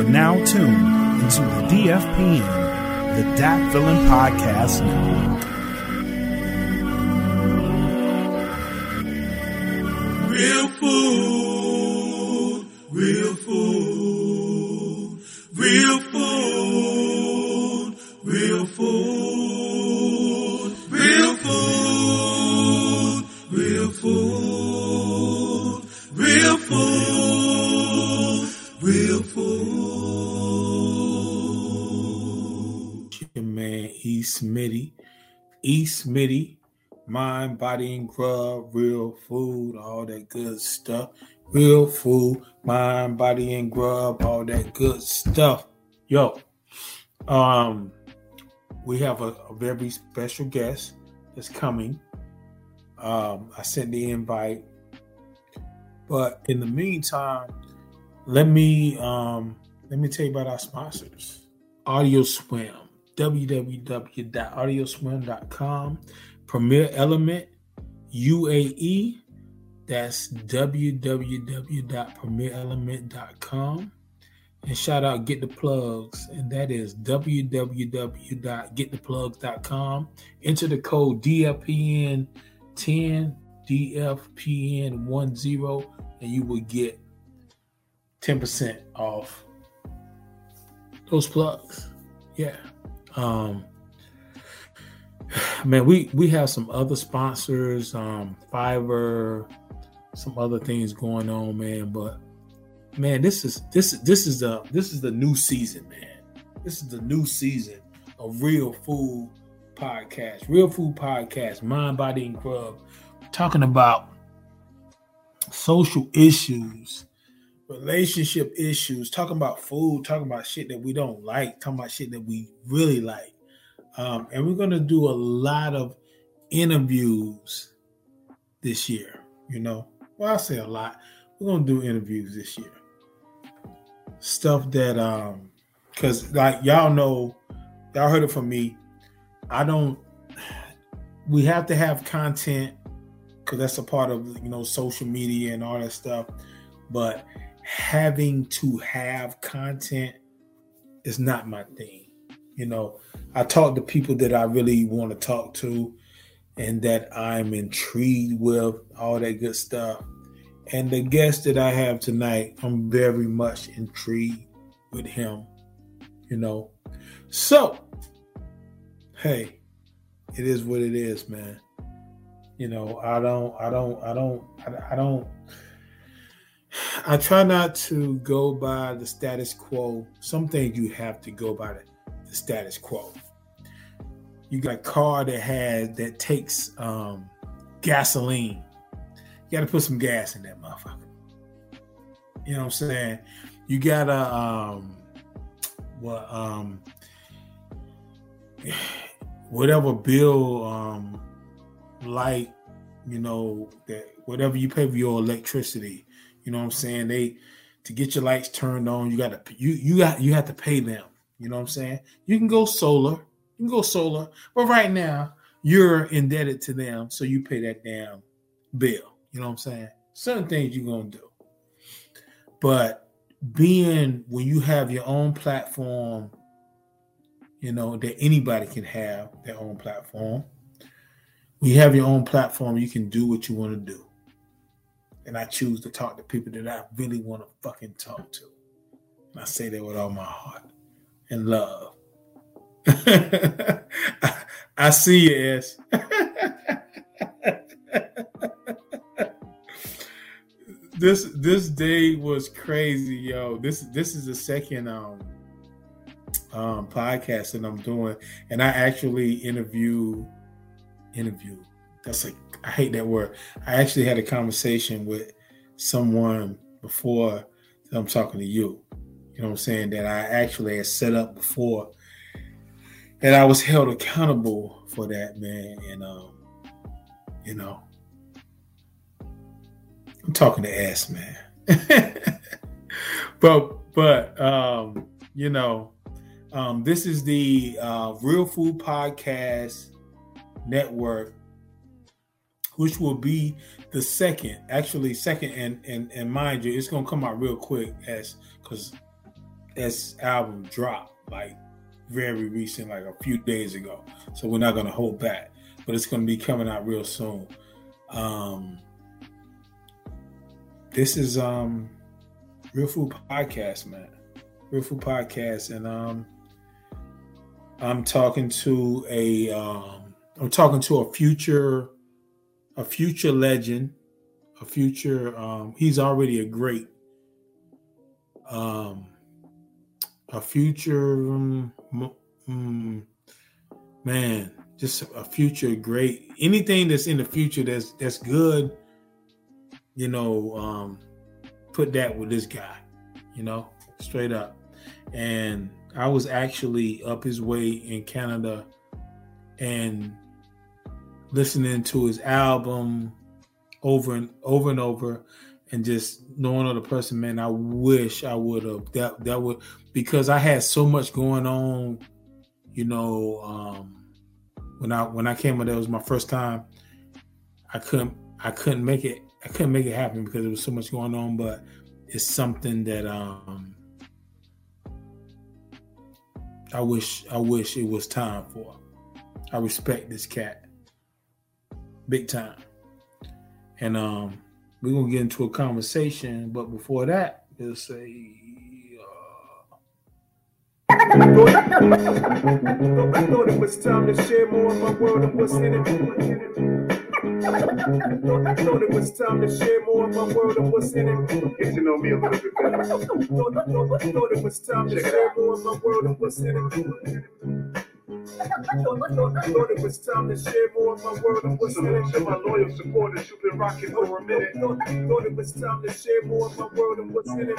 are now tuned into the DFPN, the Dat Villain Podcast Network. E. Smitty, E. Smitty, mind, body, and grub, real food, all that good stuff. Real food, mind, body, and grub, all that good stuff. Yo, um, we have a, a very special guest that's coming. Um, I sent the invite, but in the meantime, let me um let me tell you about our sponsors. Audio Swim, www.audioswim.com, Premier Element, UAE, that's www.premierelement.com. And shout out Get the Plugs, and that is www.gettheplugs.com. Enter the code DFPN10, DFPN10, and you will get 10% off those plugs. Yeah. Um man, we we have some other sponsors, um Fiverr, some other things going on, man, but man, this is this this is the this is the new season, man. This is the new season of Real Food Podcast. Real Food Podcast, Mind, Body, and Grub. Talking about social issues relationship issues, talking about food, talking about shit that we don't like, talking about shit that we really like. Um, and we're going to do a lot of interviews this year, you know. Well, I say a lot. We're going to do interviews this year. Stuff that, um, because like y'all know, y'all heard it from me. I don't, we have to have content because that's a part of, you know, social media and all that stuff. But having to have content is not my thing. You know, I talk to people that I really want to talk to and that I'm intrigued with, all that good stuff. And the guest that I have tonight, I'm very much intrigued with him, you know. So, hey, it is what it is, man. You know, I don't, I don't, I don't, I, don't I try not to go by the status quo. Some things you have to go by the, the status quo. You got a car that has that takes um, gasoline. You got to put some gas in that motherfucker. You know what I'm saying? You gotta um, what um, whatever bill um, light, you know that whatever you pay for your electricity you know what I'm saying? They to get your lights turned on, you got to you you got you have to pay them. You know what I'm saying? You can go solar, you can go solar, but right now you're indebted to them, so you pay that damn bill. You know what I'm saying? Certain things you're gonna do, but being when you have your own platform, you know that anybody can have their own platform. When you have your own platform, you can do what you want to do and I choose to talk to people that I really want to fucking talk to. And I say that with all my heart and love. I, I see you, Es. this this day was crazy, yo. This this is the second um um podcast that I'm doing, and I actually interview interview. That's like I hate that word. I actually had a conversation with someone before I'm talking to you. You know what I'm saying? That I actually had set up before. And I was held accountable for that, man. And um, you know, I'm talking to Es, man. but but um, you know, um, this is the uh, Real Food Podcast Network which will be the second, actually second, and and and mind you, it's gonna come out real quick as because Es album dropped like very recent, like a few days ago. So we're not gonna hold back, but it's gonna be coming out real soon. Um, this is um Real Food Podcast, man. Real Food Podcast, and um, I'm talking to a um, I'm talking to a future a future legend, a future um, he's already a great um a future um, mm, man, just a future great anything that's in the future that's that's good, you know, um put that with this guy, you know, straight up. And I was actually up his way in Canada and listening to his album over and over and over and just knowing other person, man, I wish I would have that that would because I had so much going on, you know, um when I when I came out that was my first time. I couldn't I couldn't make it I couldn't make it happen because there was so much going on, but it's something that um I wish I wish it was time for. I respect this cat. Big time. And um we're gonna get into a conversation, but before that, we'll say uh... I thought it was time to share more of my world and what's in it. I thought it was time to share more of my world and what's in it. Get to know me a little bit better. I thought, thought it was time to share more of my world and what's in it. Thought it was time to share more of my world and what's in it. To my loyal supporters, you've been rocking for a minute. Thought it was time to share more of my world and what's in it.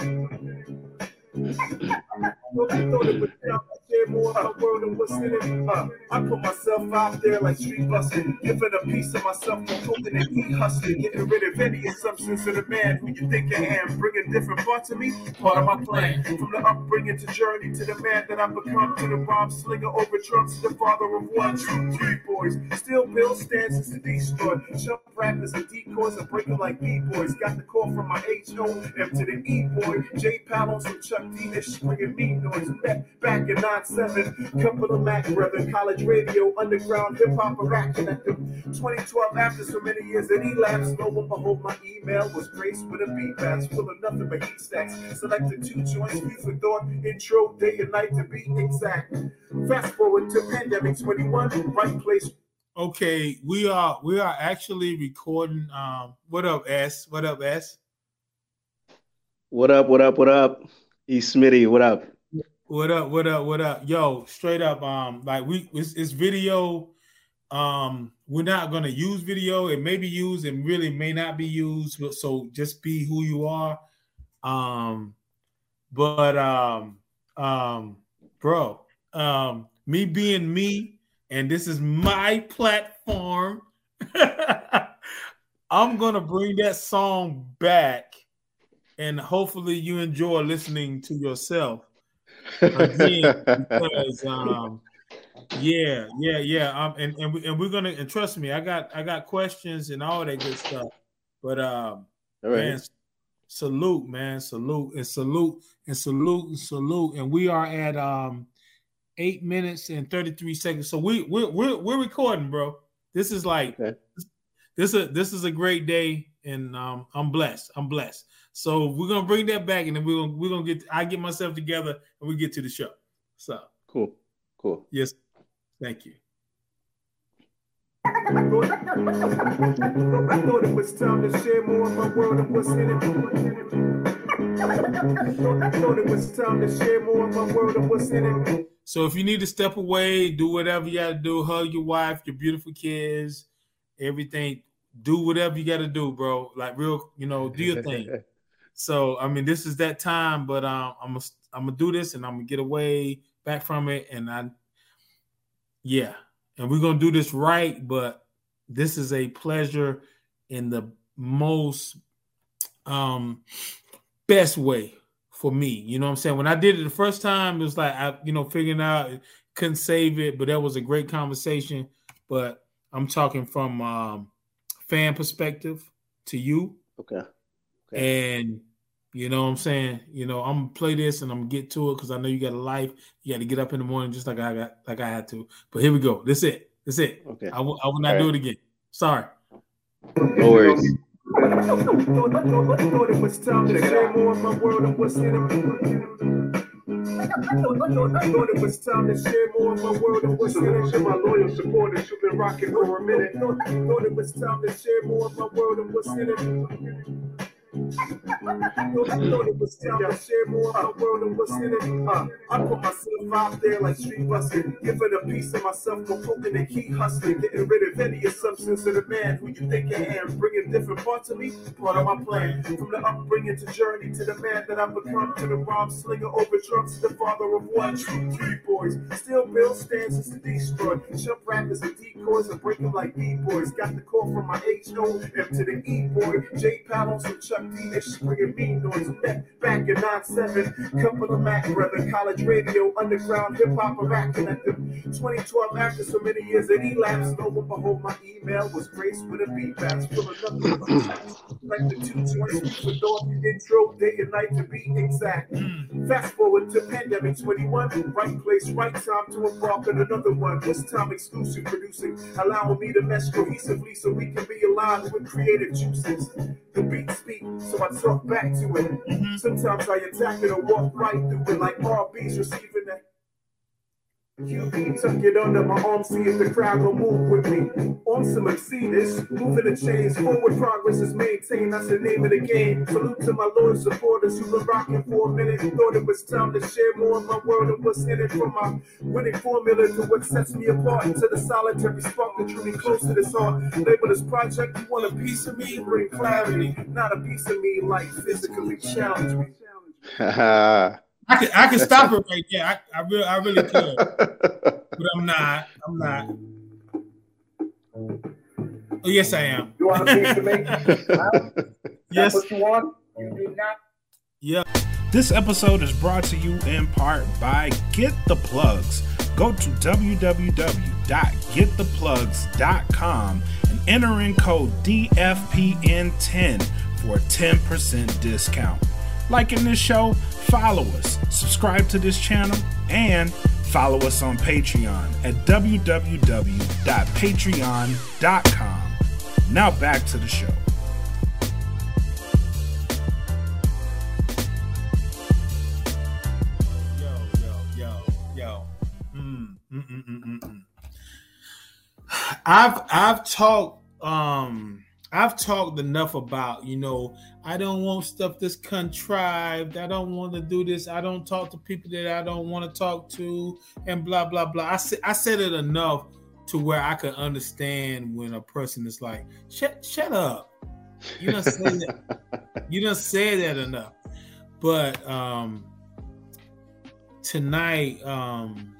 Thought it was time more my world and what's in it. Uh, I put myself out there like street busting, giving a piece of myself for cooking and heat hustling, getting rid of any assumptions of the man who you think I am, bringing different parts of me, part of my plan. From the upbringing to journey to the man that I've become, to the bomb slinger over drums, to the father of one, two, three boys. Still build stances to destroy, jump rappers and decoys and breaking like b-boys. Got the call from my H-O-M to the E-boy, J Palos and Chuck D, bringing me noise. Back in 9 7. Couple of Mac brother, college radio, underground hip hop, a rap connector. 2012, after so many years that elapsed, lo and behold, my email was graced with a beat batch full of nothing but heat stacks. Selected two joints, food for thought, intro, day and night to be exact. Fast forward to pandemic 21, right place. Okay, we are we are actually recording. Um, what up, Es? What up, Es? What up? What up? What up? E. Smitty, what up? What up? What up? What up? Yo, straight up. Um, like we it's, it's video. Um, we're not gonna use video. It may be used and really may not be used. But, So just be who you are. Um, but um, um, bro, um, me being me, and this is my platform. I'm gonna bring that song back, and hopefully you enjoy listening to yourself again because um, yeah, yeah, yeah. Um, and and, we, and we're gonna and trust me, I got I got questions and all that good stuff. But um, man, salute, man, salute and salute and salute and salute. And we are at um eight minutes and thirty three seconds. So we we're we're, we're recording, bro. This is like okay. this is a, this is a great day, and um, I'm blessed. I'm blessed. So we're gonna bring that back, and then we're gonna we're gonna get I get myself together, and we get to the show. So cool, cool. Yes, thank you. I thought it was time to share more of my world and what's in it. I thought it was time to share more of my world and what's in it. So if you need to step away, do whatever you gotta do, hug your wife, your beautiful kids, everything. Do whatever you gotta do, bro. Like real, you know, do your thing. So I mean, this is that time, but um, I'm gonna I'm gonna do this and I'm gonna get away back from it, and I, yeah, and we're gonna do this right. But this is a pleasure in the most um best way for me. You know what I'm saying? When I did it the first time, it was like I, you know, figuring out couldn't save it, but that was a great conversation. But I'm talking from um fan perspective to you. Okay. And You know what I'm saying? You know, I'm gonna play this and I'm gonna get to it because I know you got a life. You got to get up in the morning just like I got, like I had to. But here we go. That's it. That's it. Okay. I will, I will not do it again. Sorry. No worries. Thought it was time to share more of my world and what's in it. My loyal supporters, you've been rocking for a minute. Thought it was time to share more of my world and what's in it. Uh, I put myself out there like street busting, giving a piece of myself for poking and keep hustling, getting rid of any assumptions of the man who you think I am, bringing different parts of me, part of my plan. From the upbringing to journey to the man that I've become, to the rhyme slinger over drums, to the father of one, true three boys. Still build stanzas to destroy, jump rappers and decoys and break them like B-boys. Got the call from my H-O-M to the E-boy, J Palos and Chuck D, they bringing me noise. Back, back in 9-7, couple of Mac brother, college radio, underground hip hop, and rap connected. 2012 after so many years that elapsed, lo and behold, my email was graced with a beat bounce from another like the 220 with North intro, day and night to be exact. Fast forward to pandemic 21, right place, right time to embark on another one. This time exclusive producing, allowing me to mesh cohesively so we can be aligned with creative juices. The beat speak, so I talk back to it. Mm-hmm. Sometimes I attack it or walk right through it like RB's receiving that. QB tuck it under my arm, see if the crowd will move with me. On some exceeders, moving the chains, forward progress is maintained. That's the name of the game. Salute to my loyal supporters who've been rocking for a minute. Thought it was time to share more of my world and what's in it from my winning formula to what sets me apart. To the solitary spark that drew me close to this heart. Label this project, you want a piece of me? Bring clarity, not a piece of me like physically challenged me, challenge me. I could I could stop it right there. I, I really I really could. but I'm not. I'm not. Oh yes, I am. You want a piece of me? yes. What you want? You do not. Yeah. This episode is brought to you in part by Get the Plugs. Go to www.gettheplugs.com and enter in code DFPN10 for a 10% discount. Like in this show, follow us, subscribe to this channel, and follow us on Patreon at www.patreon.com. Now back to the show. Yo, yo, yo, yo. Mm, mm, mm, mm, mm, mm. I've I've talked um I've talked enough about, you know, I don't want stuff that's contrived. I don't want to do this. I don't talk to people that I don't want to talk to, and blah blah blah. I said I said it enough to where I can understand when a person is like, "Shut shut up." You don't say that. You don't say that enough. But um tonight, um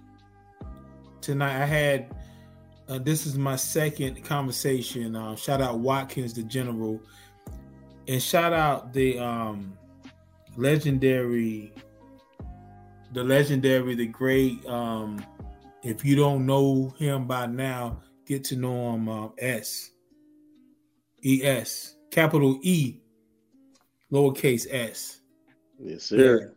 tonight I had uh, this is my second conversation. Uh, shout out Watkins, the general, and shout out the um, legendary, the legendary, the great. Um, if you don't know him by now, get to know him. Uh, Es, E S, capital E, lowercase s. Yes, sir.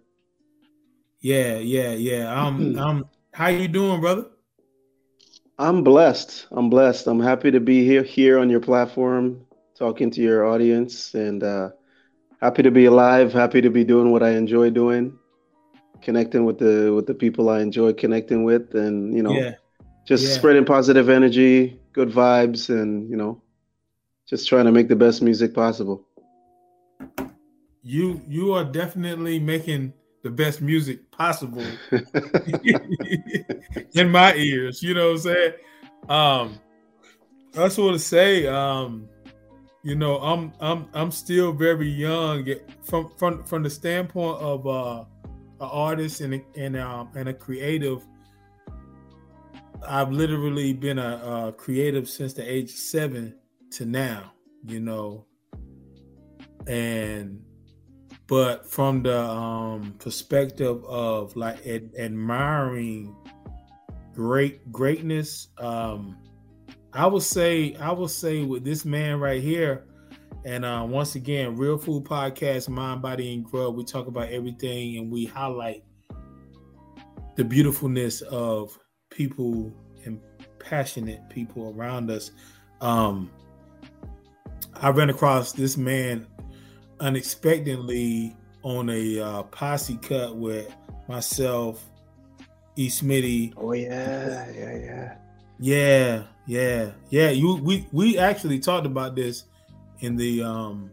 Yeah, yeah, yeah. I'm, I'm. How you doing, brother? I'm blessed. I'm blessed. I'm happy to be here here on your platform, talking to your audience, and uh, happy to be alive. Happy to be doing what I enjoy doing, connecting with the with the people I enjoy connecting with, and you know, Yeah, just yeah. spreading positive energy, good vibes, and you know, just trying to make the best music possible. you you are definitely making the best music possible in my ears. You know what I'm saying? Um, I just want to say, um, you know, I'm I'm I'm still very young from from from the standpoint of uh, an artist and a, and um and a creative. I've literally been a, a creative since the age of seven to now. You know, and but from the um perspective of like ad- admiring great greatness um i would say i would say with this man right here And uh, once again, Real Food Podcast, Mind, Body, and Grub. We talk about everything and we highlight the beautifulness of people and passionate people around us. Um, I ran across this man unexpectedly on a uh, posse cut with myself, E. Smitty. Oh yeah, yeah, yeah. Yeah, yeah, yeah. You we we actually talked about this in the um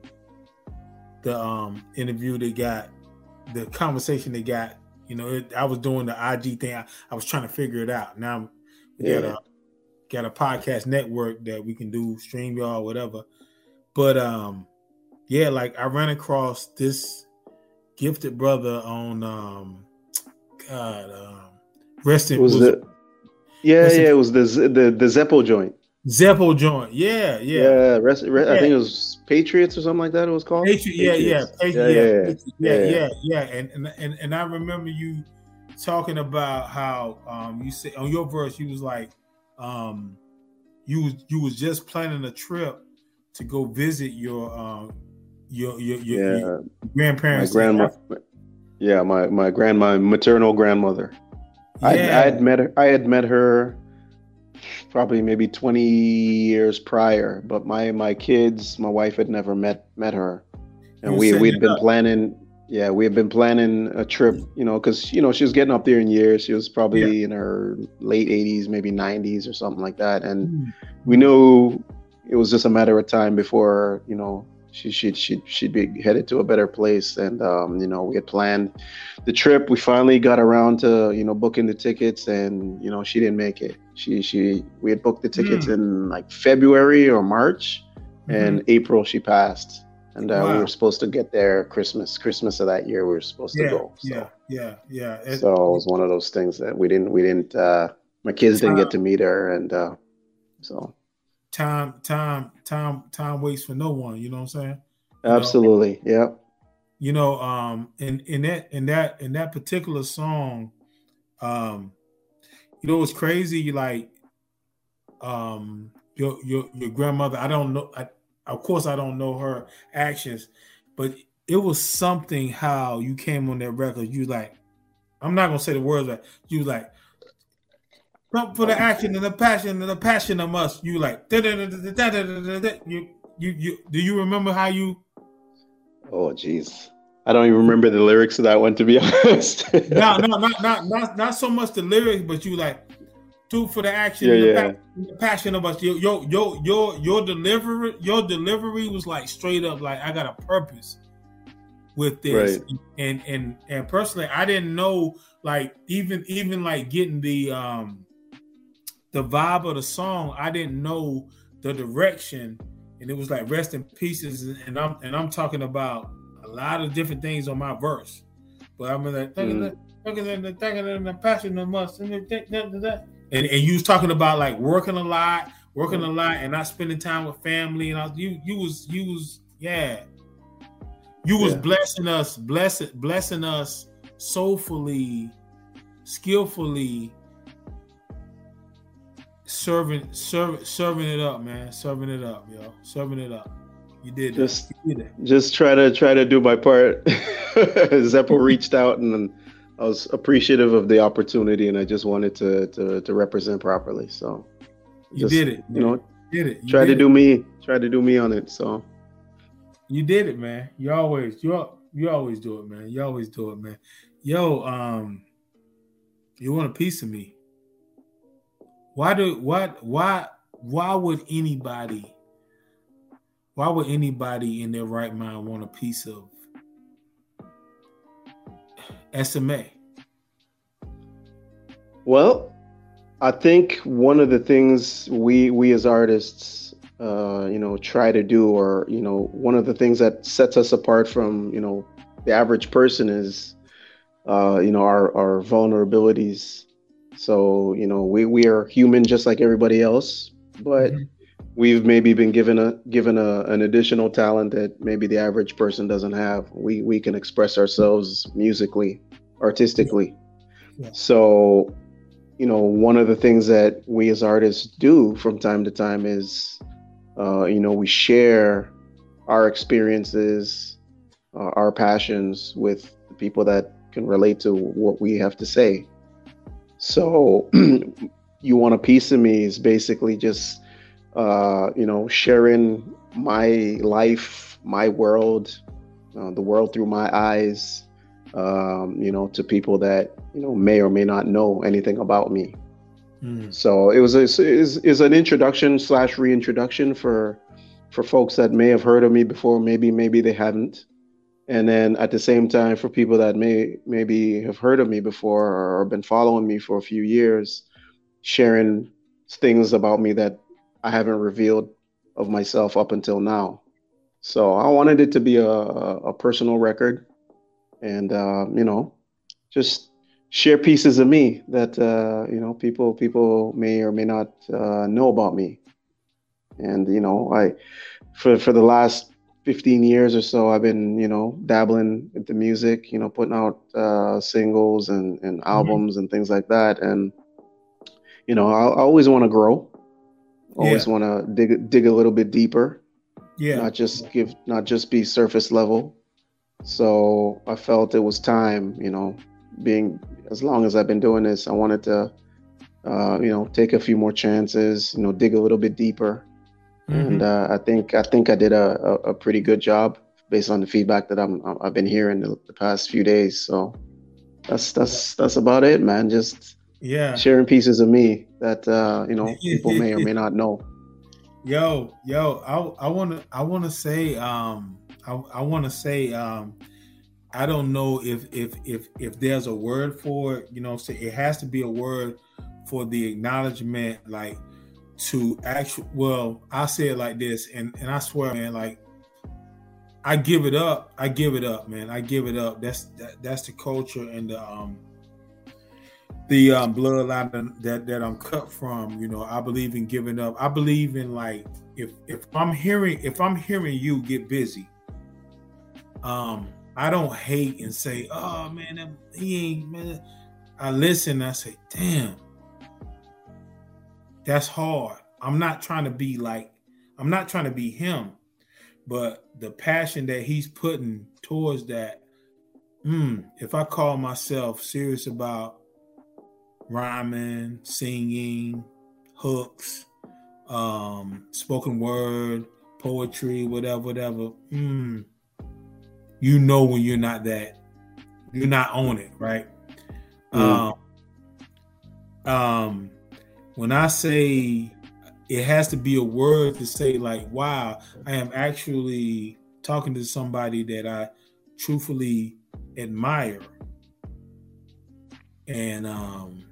the um interview they got the conversation they got. You know, it, I was doing the IG thing. I, I, was trying to figure it out. Now we yeah. got a got a podcast network that we can do stream y'all whatever. But um yeah, like I ran across this gifted brother on um God um rest in was, was it yeah yeah it was the the the Zeppo joint. Zeppo joint. Yeah yeah. Yeah, rest, rest, yeah. I think it was Patriots or something like that it was called? Yeah, yeah, Patriot, yeah, yeah, yeah, yeah, yeah, yeah, and, and and and I remember you talking about how um you said on your verse you was like um you was you was just planning a trip to go visit your um your your, your, yeah. your grandparents. My grandma, yeah, my my grandma, maternal grandmother. Yeah. I, I had met her. I had met her probably maybe 20 years prior but my my kids my wife had never met met her and we we'd been up. planning yeah we had been planning a trip you know because you know she was getting up there in years she was probably yeah. in her late 80s maybe 90s or something like that and mm. we knew it was just a matter of time before you know she she'd she'd, she'd be headed to a better place and um, you know we had planned the trip we finally got around to you know booking the tickets and you know she didn't make it she she we had booked the tickets mm. in like february or march mm-hmm. and april she passed and uh, wow. we were supposed to get there christmas christmas of that year we were supposed yeah, to go so. yeah yeah yeah it, so it was one of those things that we didn't we didn't uh my kids didn't get to meet her and uh so time, time, time, time waits for no one. You know what I'm saying? Absolutely. You know? Yeah. You know, um, in in that in that in that particular song, um, you know, it's crazy. Like, um, your your your grandmother. I don't know. I, of course, I don't know her actions, but it was something how you came on that record. You like, I'm not gonna say the words, but you like, for the action and the passion and the passion of us. You like you you you do you remember how you Oh jeez. I don't even remember the lyrics of that one to be honest. no, no, not not not not so much the lyrics, but you like do for the action yeah, and, the yeah. passion, the passion of us. Your your your your your delivery your delivery was like straight up like I got a purpose with this. Right. And and and personally I didn't know like even even like getting the um the vibe of the song, I didn't know the direction, and it was like rest in pieces. And I'm and I'm talking about a lot of different things on my verse, but I'm like mm. the passion of must and and you was talking about like working a lot, working a lot, and not spending time with family. And I, you you was you was yeah, you was yeah. blessing us, blessing blessing us soulfully, skillfully serving serving serving it up, man. Serving it up, yo. Serving it up. You did just you did just try to try to do my part. Zeppo reached out and I was appreciative of the opportunity and I just wanted to to, to represent properly. So you did it. You know, did it. You try did to do me. Try to do me on it. So you did it, man. You always you you always do it, man. You always do it, man. Yo, um, you want a piece of me? Why do what why why would anybody why would anybody in their right mind want a piece of SMA? Well, I think one of the things we we as artists uh, you know try to do or you know one of the things that sets us apart from you know the average person is uh, you know our our vulnerabilities so, you know, we, we are human just like everybody else, but mm-hmm. we've maybe been given a given a, an additional talent that maybe the average person doesn't have. We we can express ourselves musically, artistically. Yeah. So, you know, one of the things that we as artists do from time to time is uh, you know, we share our experiences, uh, our passions with the people that can relate to what we have to say. So, you want a piece of me is basically just, uh, you know, sharing my life, my world, uh, the world through my eyes, um, you know, to people that you know may or may not know anything about me. Mm. So it was a, is is an introduction slash reintroduction for for folks that may have heard of me before, maybe maybe they haven't, and then at the same time for people that may maybe have heard of me before or been following me for a few years, sharing things about me that I haven't revealed of myself up until now. So I wanted it to be a, a personal record, and uh, you know, just share pieces of me that uh, you know people people may or may not uh, know about me. And you know, I for for the last 15 years or so, I've been you know dabbling into music, you know, putting out uh, singles and and mm-hmm. albums mm-hmm. and things like that. And you know, I, I always want to grow. Always yeah. want to dig dig a little bit deeper yeah. Not just give, not just be surface level. So I felt it was time, you know, being as long as I've been doing this, I wanted to, uh, you know, take a few more chances, you know, dig a little bit deeper. Mm-hmm. And uh, I think I think I did a, a, a, pretty good job based on the feedback that I'm I've been hearing the, the past few days. So that's that's that's about it, man. Just yeah, sharing pieces of me that uh, you know people may or may not know. Yo, yo, I I want to I want to say um I I want to say um I don't know if if if if there's a word for it, you know, say it has to be a word for the acknowledgement like to actual well, I say it like this and and I swear man like I give it up. I give it up, man. I give it up. That's that, that's the culture and the um the um, bloodline that that I'm cut from. You know, I believe in giving up. I believe in like if if I'm hearing if I'm hearing you get busy, um, I don't hate and say, oh man, he ain't man. I listen. I say, damn, that's hard. I'm not trying to be like I'm not trying to be him, but the passion that he's putting towards that. Mm, if I call myself serious about rhyming, singing, hooks, um, spoken word, poetry, whatever, whatever. Mm, you know when you're not that, you're not on it, right? Mm. Um, um, when I say it has to be a word to say like, wow, I am actually talking to somebody that I truthfully admire. And um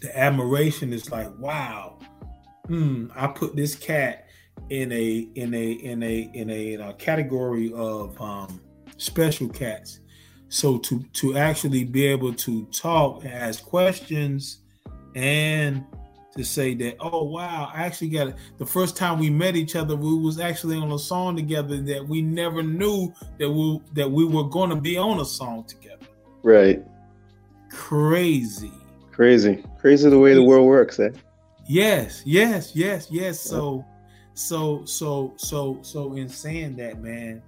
the admiration is like, wow, hmm, I put this cat in a in a in a in a, in a category of um, special cats. So to to actually be able to talk and ask questions and to say that oh wow I actually got it. The first time we met each other, we was actually on a song together that we never knew that we that we were going to be on a song together. Right. Crazy. Crazy, crazy the way the world works, eh? Yes, yes, yes, yes. So, so, so, so, so, in saying that, man,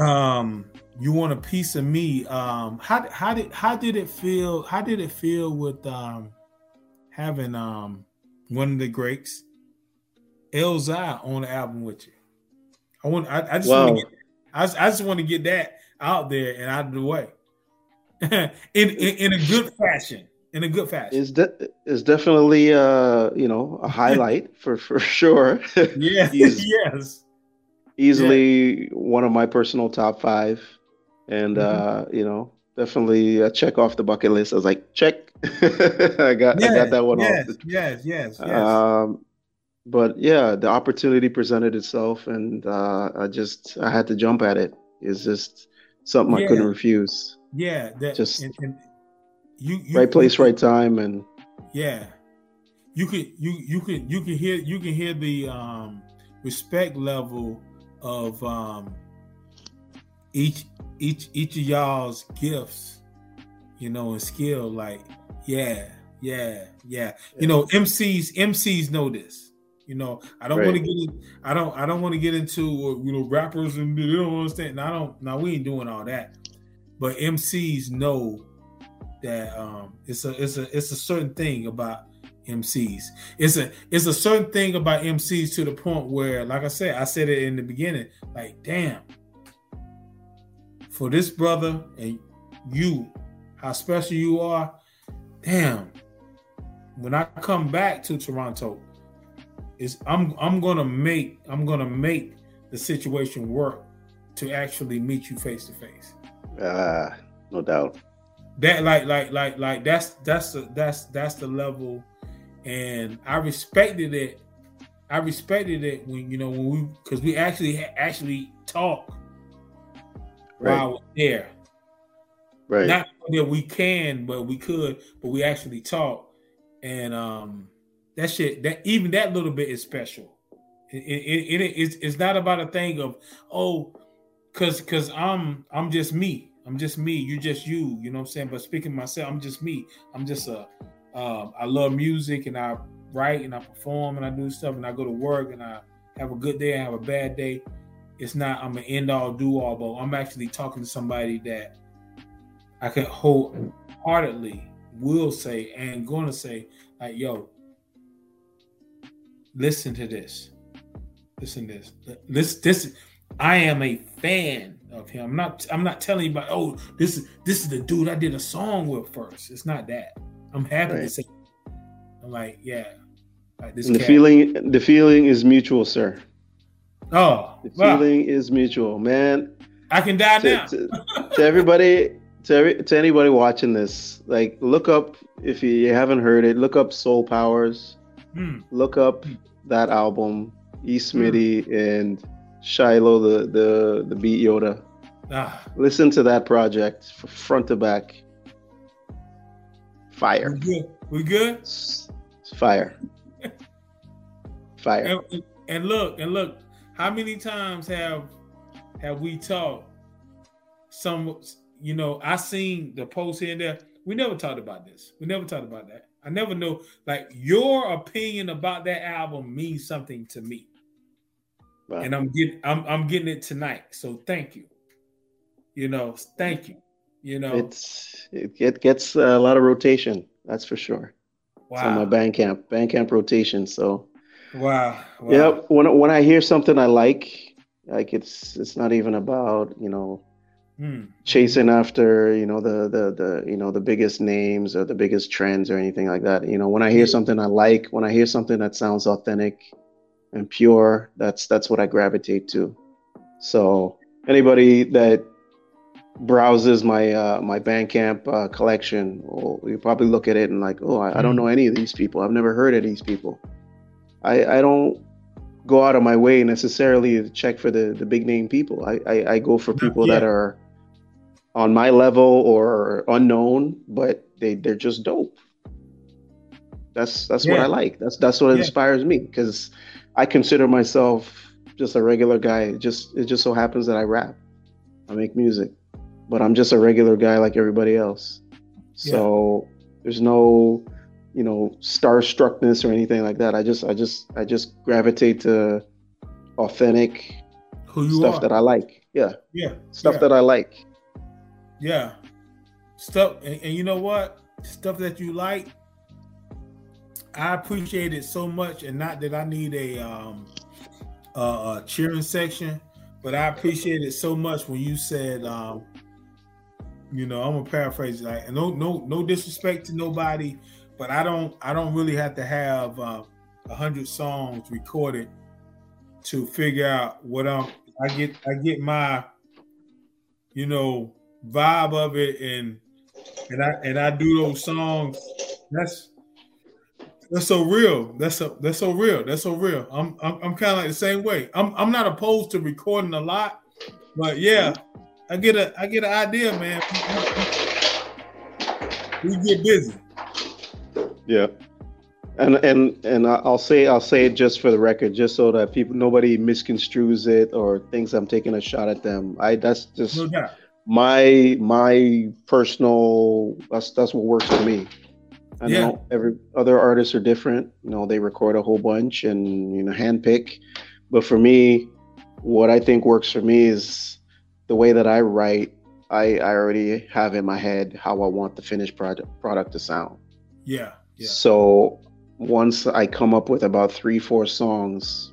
um, you want a piece of me. Um, how how did how did it feel? How did it feel with um having um one of the greats, Elzhi, on the album with you? I want. I, I just wow. want to get. I, I just want to get that out there and out of the way. in, in, in a good fashion. In a good fashion. It's de- it's definitely uh you know a highlight for for sure. Yeah. yes. Easily yeah. one of my personal top five, and mm-hmm. uh you know definitely a check off the bucket list. I was like check. I got yeah, I got that one yes, off. Yes, yes, yes. Um, but yeah, the opportunity presented itself, and uh, I just I had to jump at it. It's just something yeah. I couldn't refuse. Yeah, that just and, and you, you, right place, right time, and yeah, you could you you can you can hear you can hear the um, respect level of um, each each each of y'all's gifts, you know, and skill. Like, yeah, yeah, yeah. You know, MCs MCs know this. You know, I don't right. want to get in, I don't I don't want to get into uh, you know rappers and they don't understand. I don't now we ain't doing all that. But MCs know that um it's a it's a it's a certain thing about MCs. It's a it's a certain thing about MCs to the point where, like I said, I said it in the beginning, like, damn, for this brother and you, how special you are, damn. When I come back to Toronto, is I'm I'm gonna make I'm gonna make the situation work to actually meet you face to face. Ah, no doubt. That like like like like that's that's the that's that's the level, and I respected it. I respected it when you know when we because we actually actually talk right. while was there. Right. Not that we can, but we could, but we actually talk, and um that shit that even that little bit is special. It, it, it, it's, it's not about a thing of oh, cause cause I'm I'm just me. I'm just me. You're just you. You know what I'm saying? But speaking myself, I'm just me. I'm just a. Um, I love music and I write and I perform and I do stuff and I go to work and I have a good day. I have a bad day. It's not I'm an end all do all, but I'm actually talking to somebody that I can wholeheartedly will say and going to say like, yo, listen to this. Listen to this. This this I am a fan of him. I'm not I'm not telling you about oh this is this is the dude I did a song with first. It's not that. I'm happy right. to say I'm like, yeah. Like this the feeling the feeling is mutual, sir. Oh the wow. feeling is mutual, man. I can die to, now. to, to everybody to every, to anybody watching this, like look up if you haven't heard it, look up Soul Powers. Hmm. Look up hmm that album, E. Smitty mm. and Shiloh, the the the beat Yoda. Ah. Listen to that project from front to back. Fire. We good. We good? It's fire. Fire. And, and look, and look, how many times have have we talked? Some, you know, I seen the post here and there. We never talked about this. We never talked about that. I never know. Like your opinion about that album means something to me, wow. and I'm getting I'm I'm getting it tonight. So thank you. You know, thank you. You know, it's it gets a lot of rotation. That's for sure. Wow. It's on my Bandcamp Bandcamp rotation. So wow. wow. Yeah. When when I hear something I like, like it's it's not even about you know Mm. chasing after you know the the the you know the biggest names or the biggest trends or anything like that you know when i hear something i like when i hear something that sounds authentic and pure that's that's what i gravitate to so anybody that browses my uh, my Bandcamp uh, collection, well, you probably look at it and like, oh, I, I, don't hmm. know any of these people. I've never heard of these people. I I don't go out of my way necessarily to check for the the big name people. I I, I go for people yeah. that are on my level or unknown, but they they're just dope. That's that's yeah. what I like. That's that's what yeah. inspires me because I consider myself just a regular guy. It just it just so happens that I rap, I make music, but I'm just a regular guy like everybody else. So there's no you know starstruckness or anything like that. I just I just I just gravitate to authentic stuff are. that I like. Yeah. Yeah. Stuff that I like. Yeah. Stuff and, and, you know what? Stuff that you like. I appreciate it so much, and not that I need a um a cheering section, but I appreciate it so much when you said um you know, I'm gonna paraphrase like no no no disrespect to nobody, but I don't I don't really have to have uh, a uh, hundred songs recorded to figure out what I'm I get I get my you know vibe of it and and I and I do those songs. That's that's so real. That's so that's so real. That's so real. I'm I'm, I'm kind of like the same way. I'm I'm not opposed to recording a lot, but yeah, I get a I get an idea, man. We get busy. Yeah. And and and I'll say I'll say it just for the record, just so that people nobody misconstrues it or thinks I'm taking a shot at them. I that's just no my my personal that's that's what works for me. I Yeah. know every other artists are different. You know, they record a whole bunch and you know handpick. But for me, what I think works for me is the way that I write. I, I already have in my head how I want the finished product product to sound. Yeah, yeah, So once I come up with about three, four songs,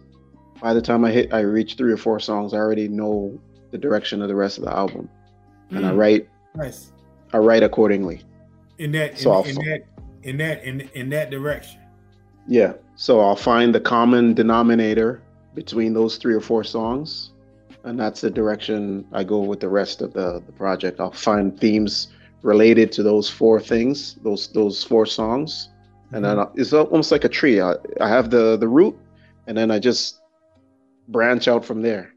by the time I hit I reach three or four songs, I already know the direction of the rest of the album. And I Mm, write nice I write accordingly. in that in, So I'll in that in that in in that direction. Yeah. So I'll find the common denominator between those three or four songs. And that's the direction I go with the rest of the, the project. I'll find themes related to those four things, those those four songs. And then Mm-hmm. I- it's almost like a tree. I, I have the the root and then I just branch out from there.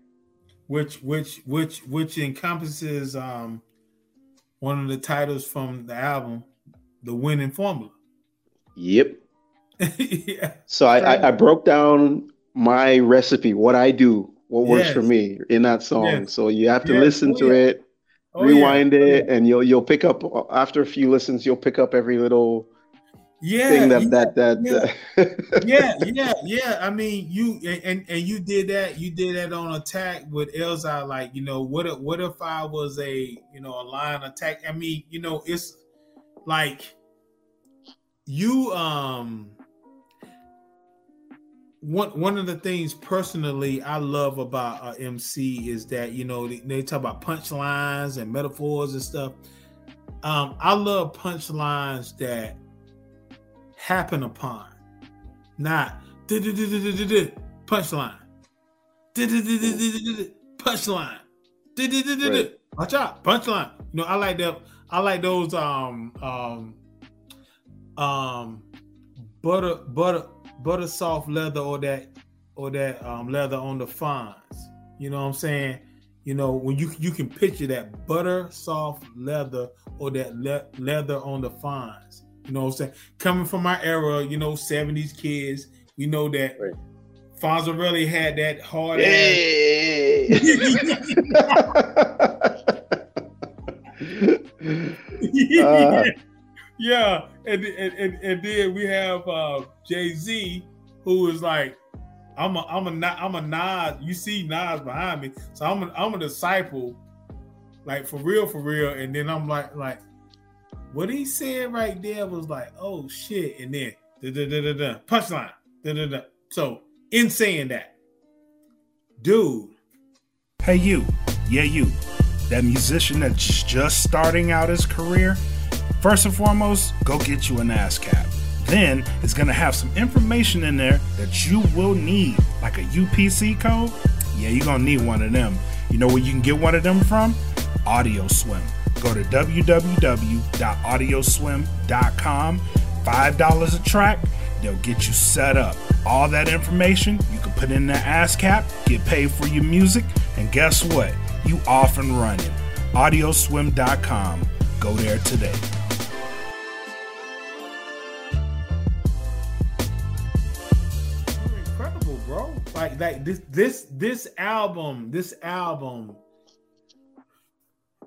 which which which which encompasses um one of the titles from the album, the winning formula. Yep. yeah. So I, I, I broke down my recipe, what I do, what works for me in that song. Yes. So you have to Yes. listen Oh, to yeah. it, Oh, rewind Oh, it, yeah. and you'll you'll pick up after a few listens, you'll pick up every little Yeah, thing that yeah, that that yeah, yeah, yeah. I mean, you and and you did that. You did that on attack with Elzai. Like, you know, what if what if I was a you know a lion attack? I mean, you know, it's like you um one one of the things personally I love about uh, MC is that you know they, they talk about punchlines and metaphors and stuff. Um, I love punchlines that happen upon, not punchline, punchline, watch out, punchline. You know, I like that. I like those um um um butter butter butter soft leather or that or that um leather on the fawns. You know what I'm saying? You know when you you can picture that butter soft leather or that le- leather on the fawns. You know what I'm saying? Coming from my era, you know, 70s kids, we know that Right. Fonzarelli had that hard ass. Uh. yeah, and, and and and then we have uh, Jay Z, who is like, I'm a I'm a I'm a Nas. You see Nas behind me, so I'm a, I'm a disciple, like for real, for real. And then I'm like like, what he said right there was like, oh shit, and then punchline, da da da. So in saying that, dude, Hey, you. Yeah, you. That musician that's just starting out his career. First and foremost, go get you an ASCAP. Then it's to have some information in there that you will need, like a UPC code. Yeah, you're to need one of them. You know where you can get one of them from? Audio Swim. Go to www.audioswim.com. $5 a track. They'll get you set up. All that information you can put in the ASCAP, get paid for your music, and guess what? You off and running. Audioswim.com. Go there today. Incredible, bro. Like like this this this album, this album,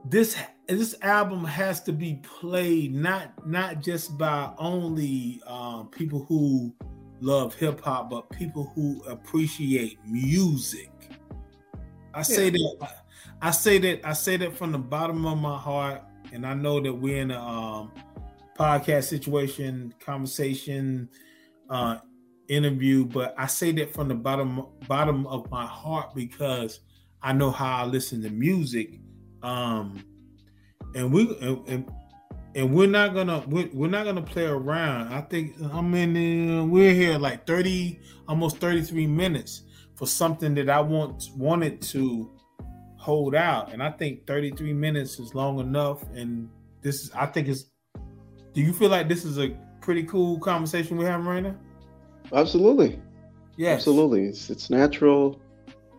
this this album has to be played not not just by only um, people who love hip hop, but people who appreciate music. I say that I say that I say that from the bottom of my heart, and I know that we're in a um, podcast situation, conversation, uh, interview, but I say that from the bottom bottom of my heart because I know how I listen to music, um, and we and, and, and we're not gonna we're, we're not gonna play around. I think I'm in uh, we're here like thirty almost thirty three minutes for something that I want wanted to hold out, and I think thirty three minutes is long enough. And this is I think it's. Do you feel like this is a pretty cool conversation we're having right now? Absolutely. Yes. Absolutely. It's it's natural.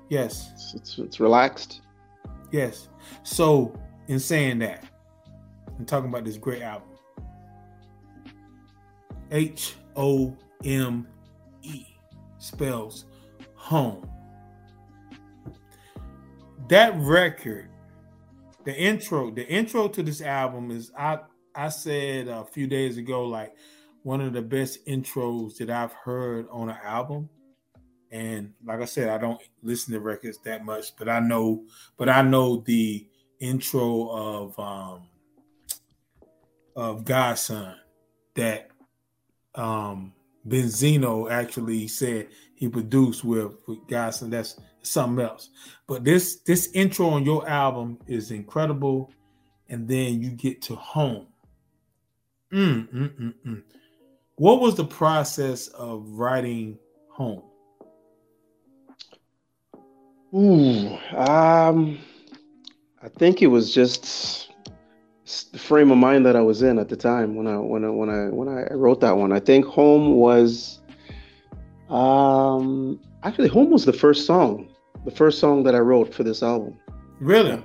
Yes. It's, it's it's relaxed. Yes. So, in saying that, I'm talking about this great album. H O M E spells home. That record, the intro, the intro to this album is I I said a few days ago like one of the best intros that I've heard on an album. And like I said, I don't listen to records that much, but I know, but I know the intro of um of Godson that um Benzino actually said he produced with, with Godson. That's something else. But this this intro on your album is incredible, and then you get to home. Mm, mm, mm, mm. What was the process of writing home? Ooh, um, I think it was just the frame of mind that I was in at the time when I when I when I when I wrote that one. I think home was, um, actually home was the first song, the first song that I wrote for this album. Really? Yeah,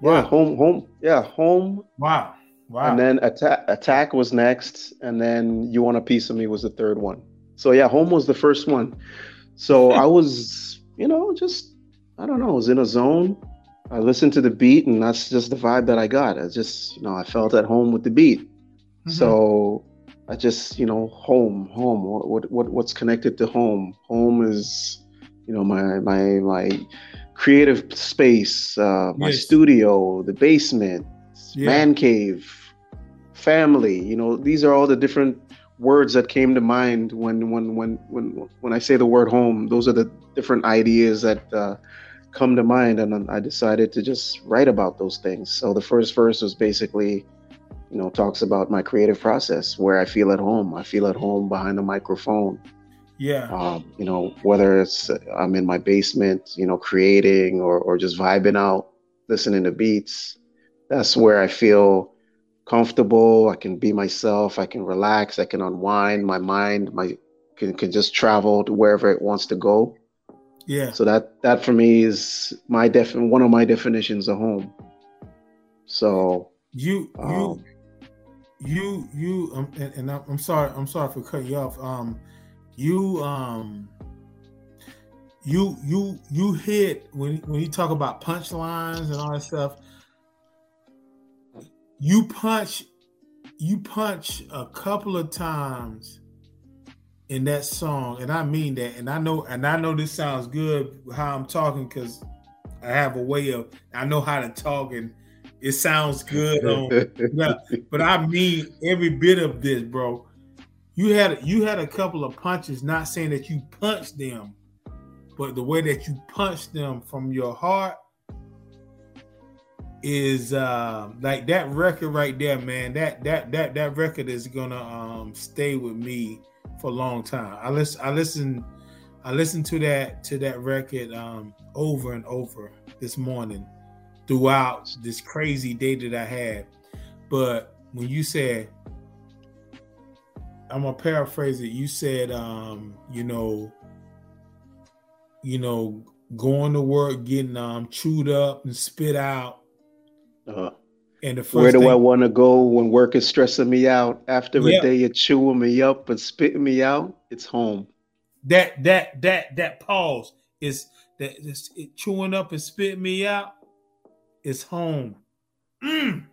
wow. yeah home, home, yeah, home. Wow. Wow. And then attack, attack was next, and then you want a piece of me was the third one. So yeah, home was the first one. So I was, you know, just I don't know, I was in a zone. I listened to the beat, and that's just the vibe that I got. I just, you know, I felt at home with the beat. Mm-hmm. So I just, you know, home, home. What, what, what's connected to home? Home is, you know, my, my, my creative space, uh, my yes. studio, the basement, yeah. man cave, family. You know, these are all the different words that came to mind when, when, when, when, when I say the word home. Those are the different ideas that. Uh, come to mind and I decided to just write about those things. So the first verse was basically, you know, talks about my creative process where I feel at home. I feel at home behind the microphone. Yeah. Um, you know, whether it's I'm in my basement, you know, creating or or just vibing out, listening to beats. That's where I feel comfortable. I can be myself. I can relax. I can unwind. My mind, my can, can just travel to wherever it wants to go. Yeah. So that that for me is my def one of my definitions of home. So you you um, you you um, and, and, I'm sorry I'm sorry for cutting you off. Um, you um you you you hit when when you talk about punchlines and all that stuff. You punch you punch a couple of times in that song, and I mean that. And I know, and I know this sounds good how I'm talking because I have a way of I know how to talk, and it sounds good. On, but, I mean every bit of this, bro. You had you had a couple of punches. Not saying that you punched them, but the way that you punched them from your heart is uh like that record right there man that that that that record is gonna um stay with me for a long time. I listen I listen I listened to that to that record um, over and over this morning throughout this crazy day that I had. But when you said I'm gonna paraphrase it, you said um, you know, you know, going to work, getting um chewed up and spit out. Uh-huh. And where do thing, I want to go when work is stressing me out? After a day of chewing me up and spitting me out, it's home. That that that that pause is that is it chewing up and spitting me out. It's home. Mm.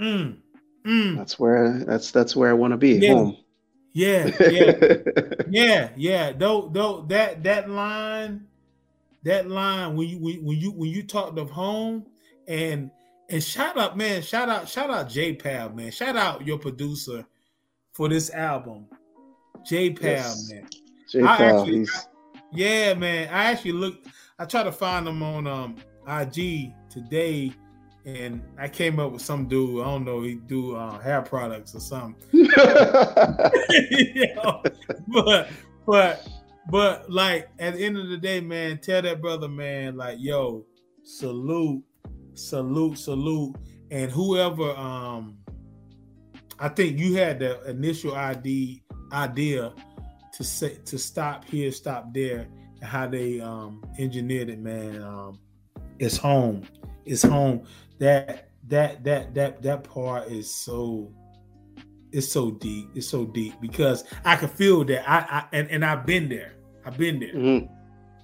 Mm. Mm. That's where that's that's where I want to be. Yeah. Home. Yeah, yeah, yeah, yeah. Though, though that that line, that line when you when you when you talked of home and and shout out, man, shout out, shout out J Pal, man. Shout out your producer for this album. J Pal, yes. man. J Pal, yeah, man. I actually looked, I tried to find him on um IG today, and I came up with some dude. I don't know, he do uh, hair products or something. you know? But but but like at the end of the day, man, tell that brother, man, like, yo, salute salute, salute, and whoever um I think you had the initial ID idea to say to stop here, stop there, and how they um engineered it, man. Um it's home. It's home. That that that that that part is so it's so deep. It's so deep because I can feel that. I, I and, and I've been there. I've been there. Mm-hmm.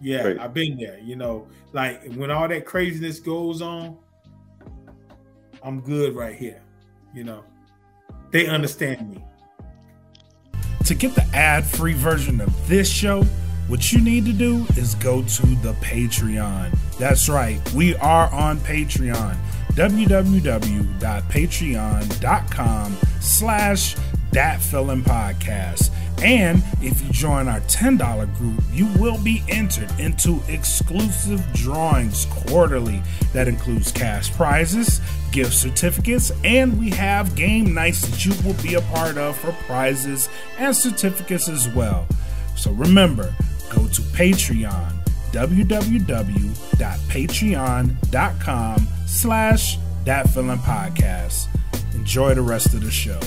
Yeah, right. I've been there. You know, like when all that craziness goes on, I'm good right here. You know, they understand me. To get the ad free version of this show, what you need to do is go to the Patreon. That's right, we are on Patreon. www.patreon.com slash that feeling podcast. And if you join our $10 group, you will be entered into exclusive drawings quarterly that includes cash prizes, gift certificates, and we have game nights that you will be a part of for prizes and certificates as well. So remember, go to Patreon, www.patreon.com slash that podcast. Enjoy the rest of the show.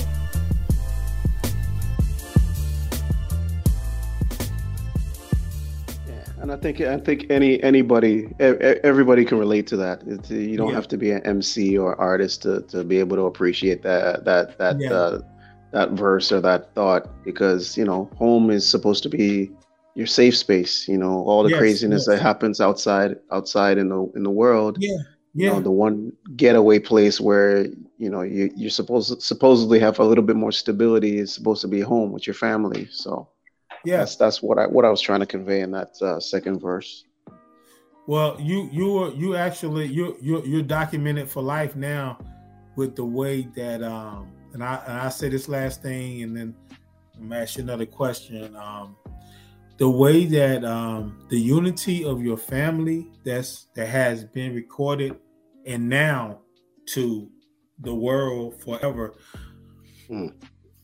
And I think I think any anybody everybody can relate to that. It's, you don't yeah. have to be an MC or artist to, to be able to appreciate that that that yeah. uh, that verse or that thought because you know home is supposed to be your safe space. You know all the yes, craziness yes. that happens outside outside in the in the world. Yeah, yeah. You know, the one getaway place where you know you you're supposed supposedly have a little bit more stability is supposed to be home with your family. So yeah, that's that's what I what I was trying to convey in that uh, second verse. Well, you you were you actually you you you're documented for life now with the way that um and I and I say this last thing and then I'm ask you another question. Um the way that um the unity of your family that's that has been recorded and now to the world forever. Hmm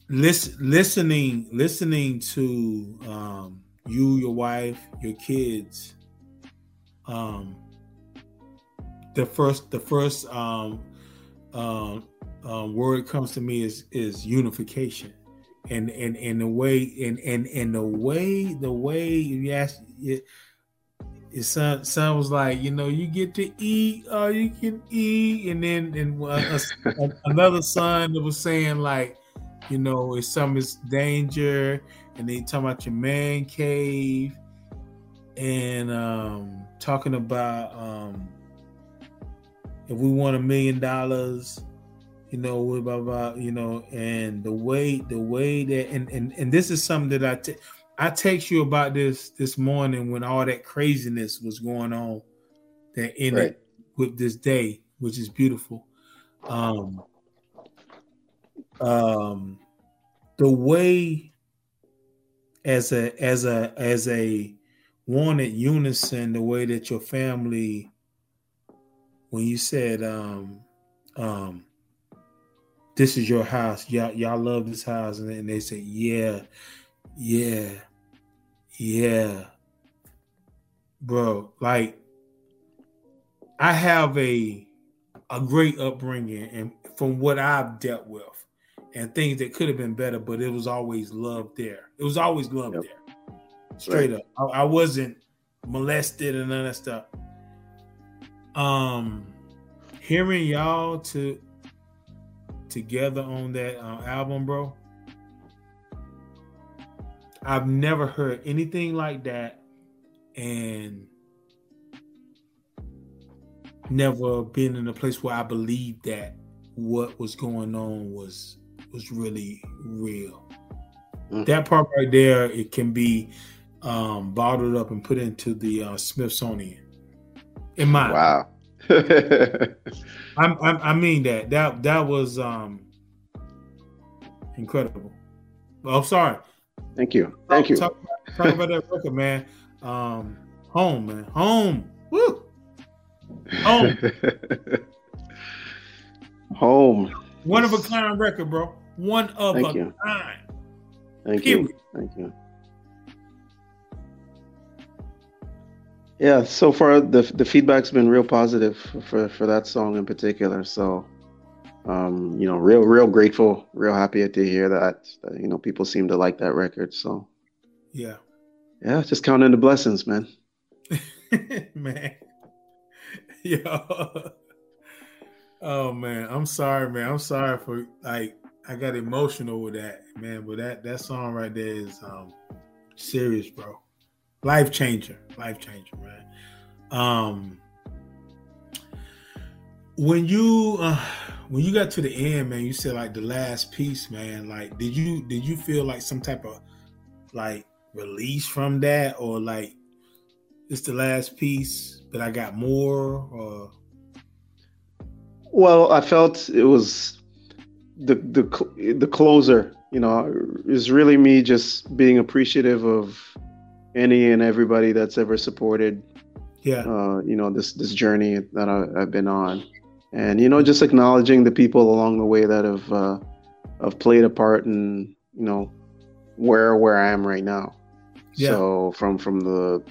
listen, listening, listening to um, you, your wife, your kids. Um, the first, the first um, um, um, word comes to me is is unification, and and and the way and and and the way the way you ask it. Son, son was like, you know, you get to eat, uh, you can eat, and then and uh, another son that was saying like, you know, if something's danger, and they talk about your man cave, and um, talking about um, if we want a million dollars, you know, what about you know, and the way the way that and and and this is something that I t- I text you about this this morning when all that craziness was going on that ended right. with this day, which is beautiful. Um, um, the way as a as a as a wanted unison, the way that your family, when you said, um, um, this is your house, y'all, y'all love this house, and then they said, yeah, yeah, yeah, bro, like I have a a great upbringing, and from what I've dealt with, and things that could have been better, but it was always love there. It was always love yep. there. Straight right. up. I, I, wasn't molested and none of that stuff. Um hearing y'all to together on that uh, album, bro. I've never heard anything like that and never been in a place where I believed that what was going on was was really real. Mm. That part right there, it can be um, bottled up and put into the uh, Smithsonian. In my wow, I'm, I'm, i mean that that that was um, incredible. Oh, sorry. Thank you. Thank you. Talk, talk about that record, man. Um, home, man. Home. Woo. Home. Home. One of a kind record, bro. One of Thank a you. kind. Thank Period. you. Thank you. Yeah, so far the the feedback's been real positive for for that song in particular. So, um, you know, real real grateful, real happy to hear that. that you know, people seem to like that record. So, yeah, yeah, just counting the blessings, man. man, yeah. Oh man, I'm sorry, man. I'm sorry for like I got emotional with that, man. But that that song right there is um serious, bro. Life changer, life changer, man. Um, when you uh, when you got to the end, man, you said like the last piece, man. Like, did you did you feel like some type of like release from that, or like it's the last piece, but I got more, or well, I felt it was the the the closer. You know, is really me just being appreciative of any and everybody that's ever supported. Yeah. Uh, you know this this journey that I, have been on, and you know just acknowledging the people along the way that have uh, have played a part in you know where where I am right now. Yeah. So from from the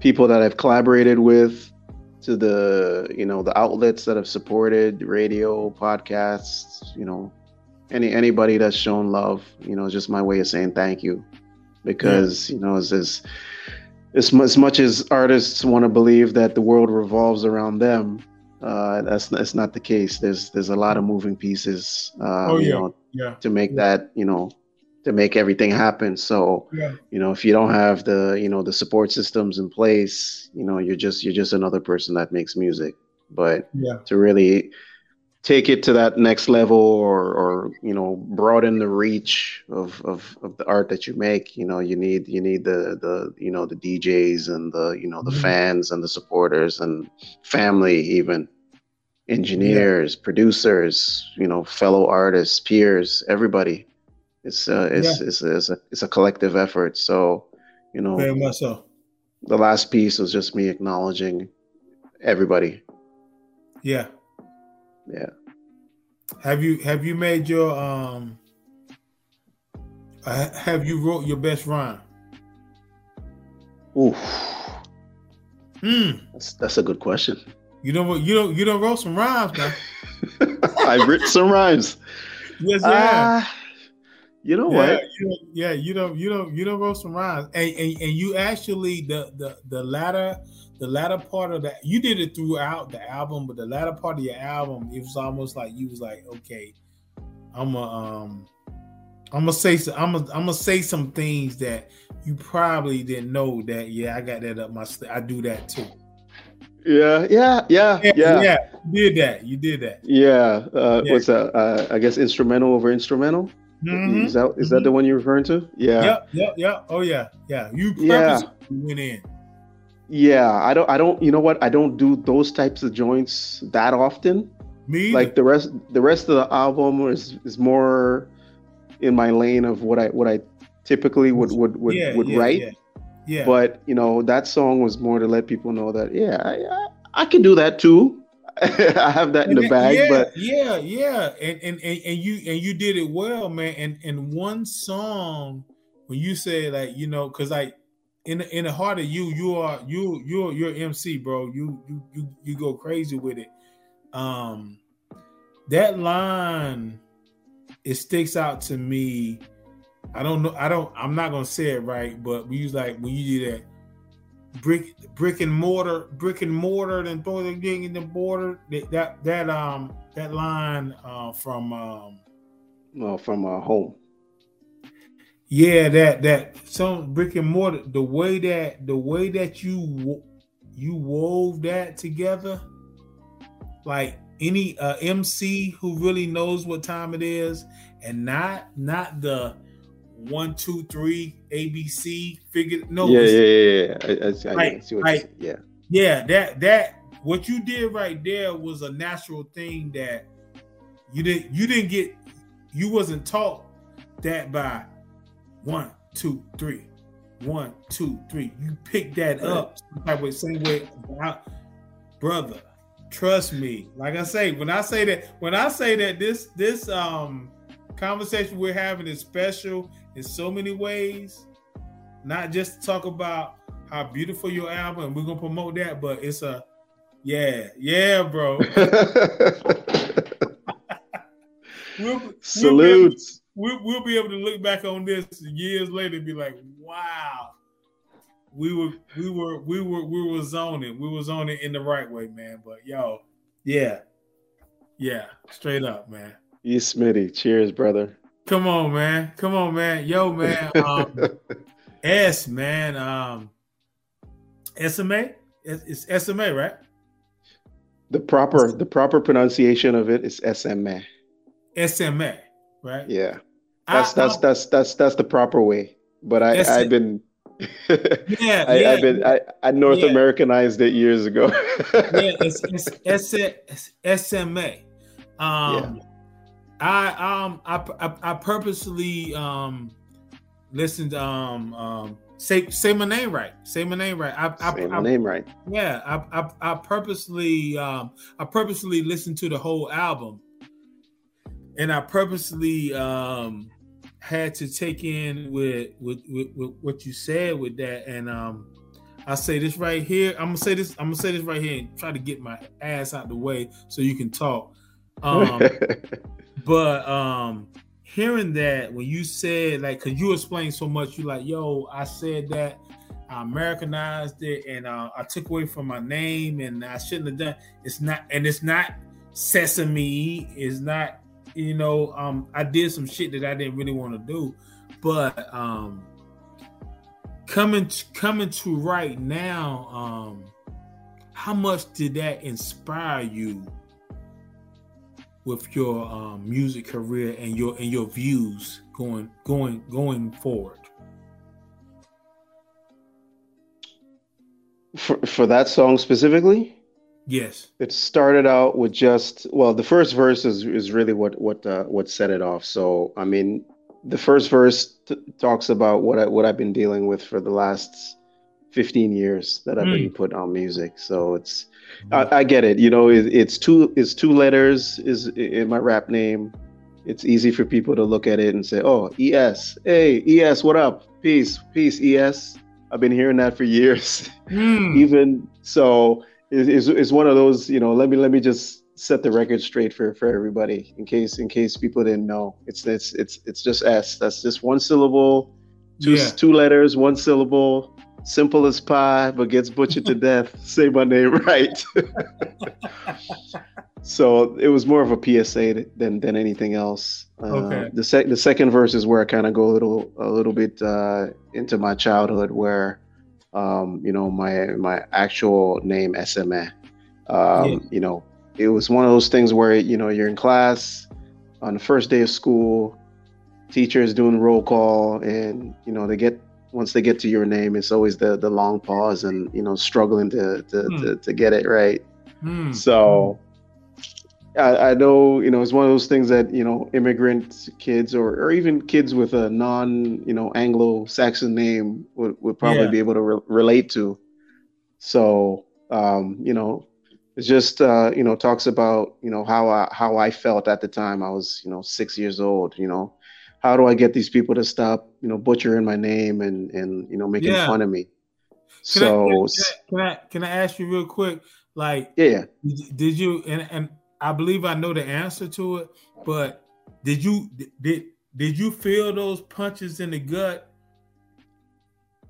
people that I've collaborated with to the you know the outlets that have supported radio podcasts you know any anybody that's shown love you know just my way of saying thank you because yeah. you know as, as as, as much as artists want to believe that the world revolves around them uh, that's that's not the case there's there's a lot of moving pieces uh, oh, yeah. you know yeah. to make yeah. that you know to make everything happen. So, yeah. you know, if you don't have the, you know, the support systems in place, you know, you're just you're just another person that makes music. But yeah. to really take it to that next level or or you know broaden the reach of, of of the art that you make you know you need you need the the you know the djs and the you know the mm-hmm. fans and the supporters and family even engineers yeah. producers you know fellow artists peers everybody it's uh, it's, yeah. it's, it's, a it's a collective effort. So, you know, very much so. The last piece was just me acknowledging everybody. Yeah. Yeah. Have you have you made your um? Uh, have you wrote your best rhyme? Ooh. Hmm. That's that's a good question. You don't you don't you don't wrote some rhymes, man. I've written some rhymes. Yes, yeah. Uh, you know yeah, what? You, yeah, you don't, you don't, you don't wrote some rhymes, and, and and you actually the the the latter the latter part of that you did it throughout the album, but the latter part of your album, it was almost like you was like, okay, I'm a um, I'm gonna say some, I'm gonna I'm gonna say some things that you probably didn't know that. Yeah, I got that up my. I do that too. Yeah, yeah, yeah, yeah. Yeah, yeah. You did that. You did that. Yeah. Uh, yeah. What's that? Uh, I guess instrumental over instrumental. Mm-hmm. Is that is mm-hmm. that the one you're referring to? Yeah. Yep. Yep. Yep. Oh yeah. Yeah. You yeah. went in. Yeah. I don't. I don't. You know what? I don't do those types of joints that often. Me. Like the rest. The rest of the album is is more in my lane of what I what I typically would would would, yeah, would yeah, write. Yeah. yeah. But you know that song was more to let people know that yeah I I, I can do that too. I have that in the bag, yeah, but yeah, yeah, and, and and and you and you did it well, man. And and one song when you say like you know, because like in the, in the heart of you, you are you you're you're MC, bro. You you you you go crazy with it. Um, that line it sticks out to me. I don't know. I don't. I'm not gonna say it right, but we use like when you do that brick brick and mortar brick and mortar and throw the thing in the border. That that um that line uh from um no from uh, home. Yeah that that some brick and mortar the way that the way that you you wove that together like any uh mc who really knows what time it is and not not the one, two, three, ABC figure. No, yeah, yeah, yeah, yeah. I, I, I see what like, yeah, yeah. That that what you did right there was a natural thing that you didn't you didn't get you wasn't taught that by one, two, three, one, two, three. You picked that up type way same way, brother. Trust me. Like I say, when I say that, when I say that this this um conversation we're having is special in so many ways. Not just to talk about how beautiful your album, and we're gonna promote that, but it's a yeah, yeah, bro. we'll, Salutes. We'll, we'll, be able to look back on this years later and be like, wow, we were we were we were we were zoning. We were zoning in the right way, man. But yo, yeah, yeah, straight up, man. You Smitty. Cheers, brother. Come on, man. Come on, man. Yo, man. Um, S, man. Um, SMA. It's SMA, right? The proper the proper pronunciation of it is SMA. SMA, right? Yeah. That's I, that's I, that's that's that's the proper way. But I. I've been yeah, I, yeah, have been I, I North yeah. Americanized it years ago. yeah, it's, it's, it's SMA. Um, yeah. I um I, I, I purposely um listened um um say say my name right. Say my name right. I, say my I, name right. Yeah, I, I I purposely um I purposely listened to the whole album, and I purposely um had to take in with with, with, with what you said with that, and um I say this right here. I'm gonna say this. I'm gonna say this right here and try to get my ass out the way so you can talk. Um, but um hearing that when you said like because you explained so much you like yo i said that i americanized it and uh, i took away from my name and i shouldn't have done it's not and it's not sesame it's not you know um i did some shit that i didn't really want to do. But um coming to, coming to right now um how much did that inspire you with your um, music career and your and your views going going going forward? For for that song specifically? Yes. It started out with just well, the first verse is is really what what uh, what set it off. So I mean, the first verse t- talks about what I what I've been dealing with for the last 15 years that I've mm. been putting on music. So it's I, I get it. You know, it, it's two it's two letters is in my rap name. It's easy for people to look at it and say, "Oh, ES, hey ES, what up? Peace, peace, ES." I've been hearing that for years. Mm. Even so, it's, it's one of those. You know, let me let me just set the record straight for for everybody in case in case people didn't know. It's it's it's it's just S. That's just one syllable, two yeah. two letters, one syllable simple as pie, but gets butchered to death. Say my name right. so it was more of a PSA than than anything else. Uh, okay. The sec the second verse is where I kind of go a little a little bit uh, into my childhood, where um, you know my my actual name SMA. Um, yeah. You know, it was one of those things where you know you're in class on the first day of school, teacher is doing roll call, and you know they get once they get to your name, it's always the the long pause and you know struggling to to mm. to, to, get it right. Mm. So I, I, know you know it's one of those things that you know immigrant kids or or even kids with a non you know Anglo-Saxon name would would probably yeah. be able to re- relate to. So um, you know it just uh, you know talks about you know how I how I felt at the time I was you know six years old you know how do I get these people to stop, you know, butchering my name and and you know making yeah. fun of me? Can so I, can, I, can I ask you real quick? Like, yeah, did you and and I believe I know the answer to it, but did you did did you feel those punches in the gut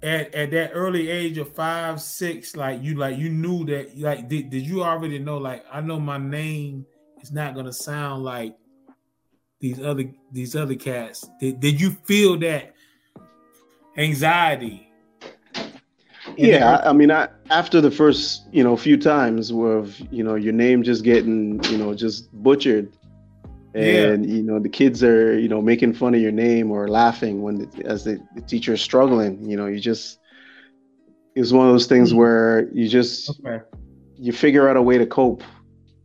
at, at that early age of five, six? Like you like you knew that like did, did you already know like I know my name is not gonna sound like these other these other cats? Did, did you feel that anxiety? Yeah, I mean, I, after the first you know few times of you know your name just getting you know just butchered, and yeah. you know the kids are you know making fun of your name or laughing when the, as the, the teacher is struggling. You know, you just it's one of those things mm-hmm. where you just okay. you figure out a way to cope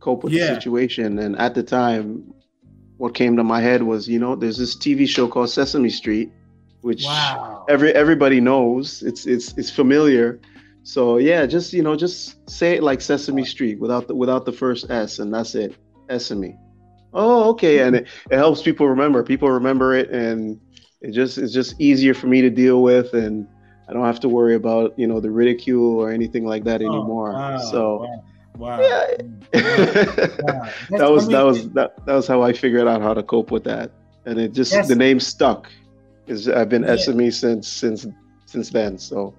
cope with yeah. the situation. And at the time, what came to my head was, you know, there's this TV show called Sesame Street, which wow. every everybody knows. It's it's it's familiar. So yeah, just you know, just say it like Sesame Street without the without the first S, and that's it. Sesame. Oh, okay, and it, it helps people remember. People remember it, and it just it's just easier for me to deal with, and I don't have to worry about you know the ridicule or anything like that oh, anymore. Wow, so. Wow Wow. Yeah. wow. that was I mean, that was that, that was how I figured out how to cope with that. And it just the name stuck. Is I've been yeah. SME since since since then. So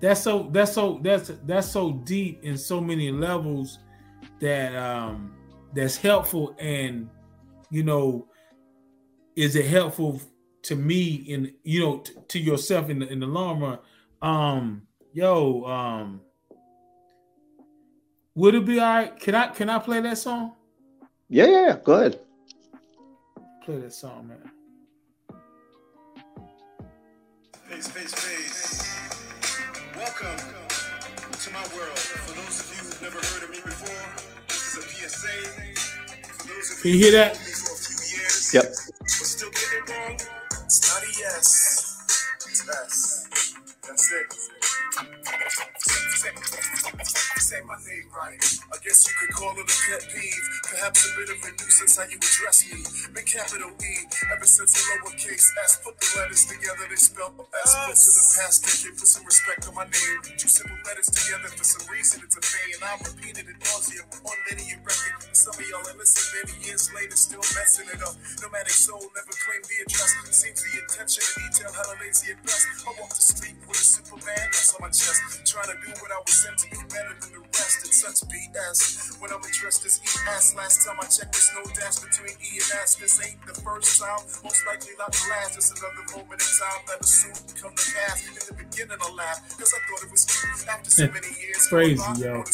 that's so that's so that's that's so deep in so many levels that um that's helpful and you know is it helpful to me in you know t- to yourself in the in the long run um yo um Would it be all right? Can I can I play that song? Yeah, yeah, yeah. Go ahead. Play that song, man. Face, face, face. Welcome to my world. For those of you who've never heard of me before, this is a PSA. For those of Can you hear that? who've known me for a few years, Yep. but still getting it wrong, it's not a yes. It's us. That's it. Say my name right. I guess you could call it a pet peeve. Perhaps a bit of a nuisance how you address me. Been capital E ever since the lowercase s. Put the letters together, they spell S. Put to the past decade, put some respect on my name. Two simple letters together for some reason, it's a pain. I repeat it nauseum on linear record. And some of y'all innocent many years later still messing it up. Nomadic soul never claimed the address. Seems the intention to detail hella lazy at best. I walk the street with a Superman that's on my chest. Trying to do what I was sent to be better than the rest. It's such BS. When I'm addressed as ES, last time I checked, there's no dash between E and S. This ain't the first time, most likely not the last. It's another moment in time that'll soon come to pass. In the beginning, I laughed because I thought it was cute. After so many years, Crazy, going by, yo.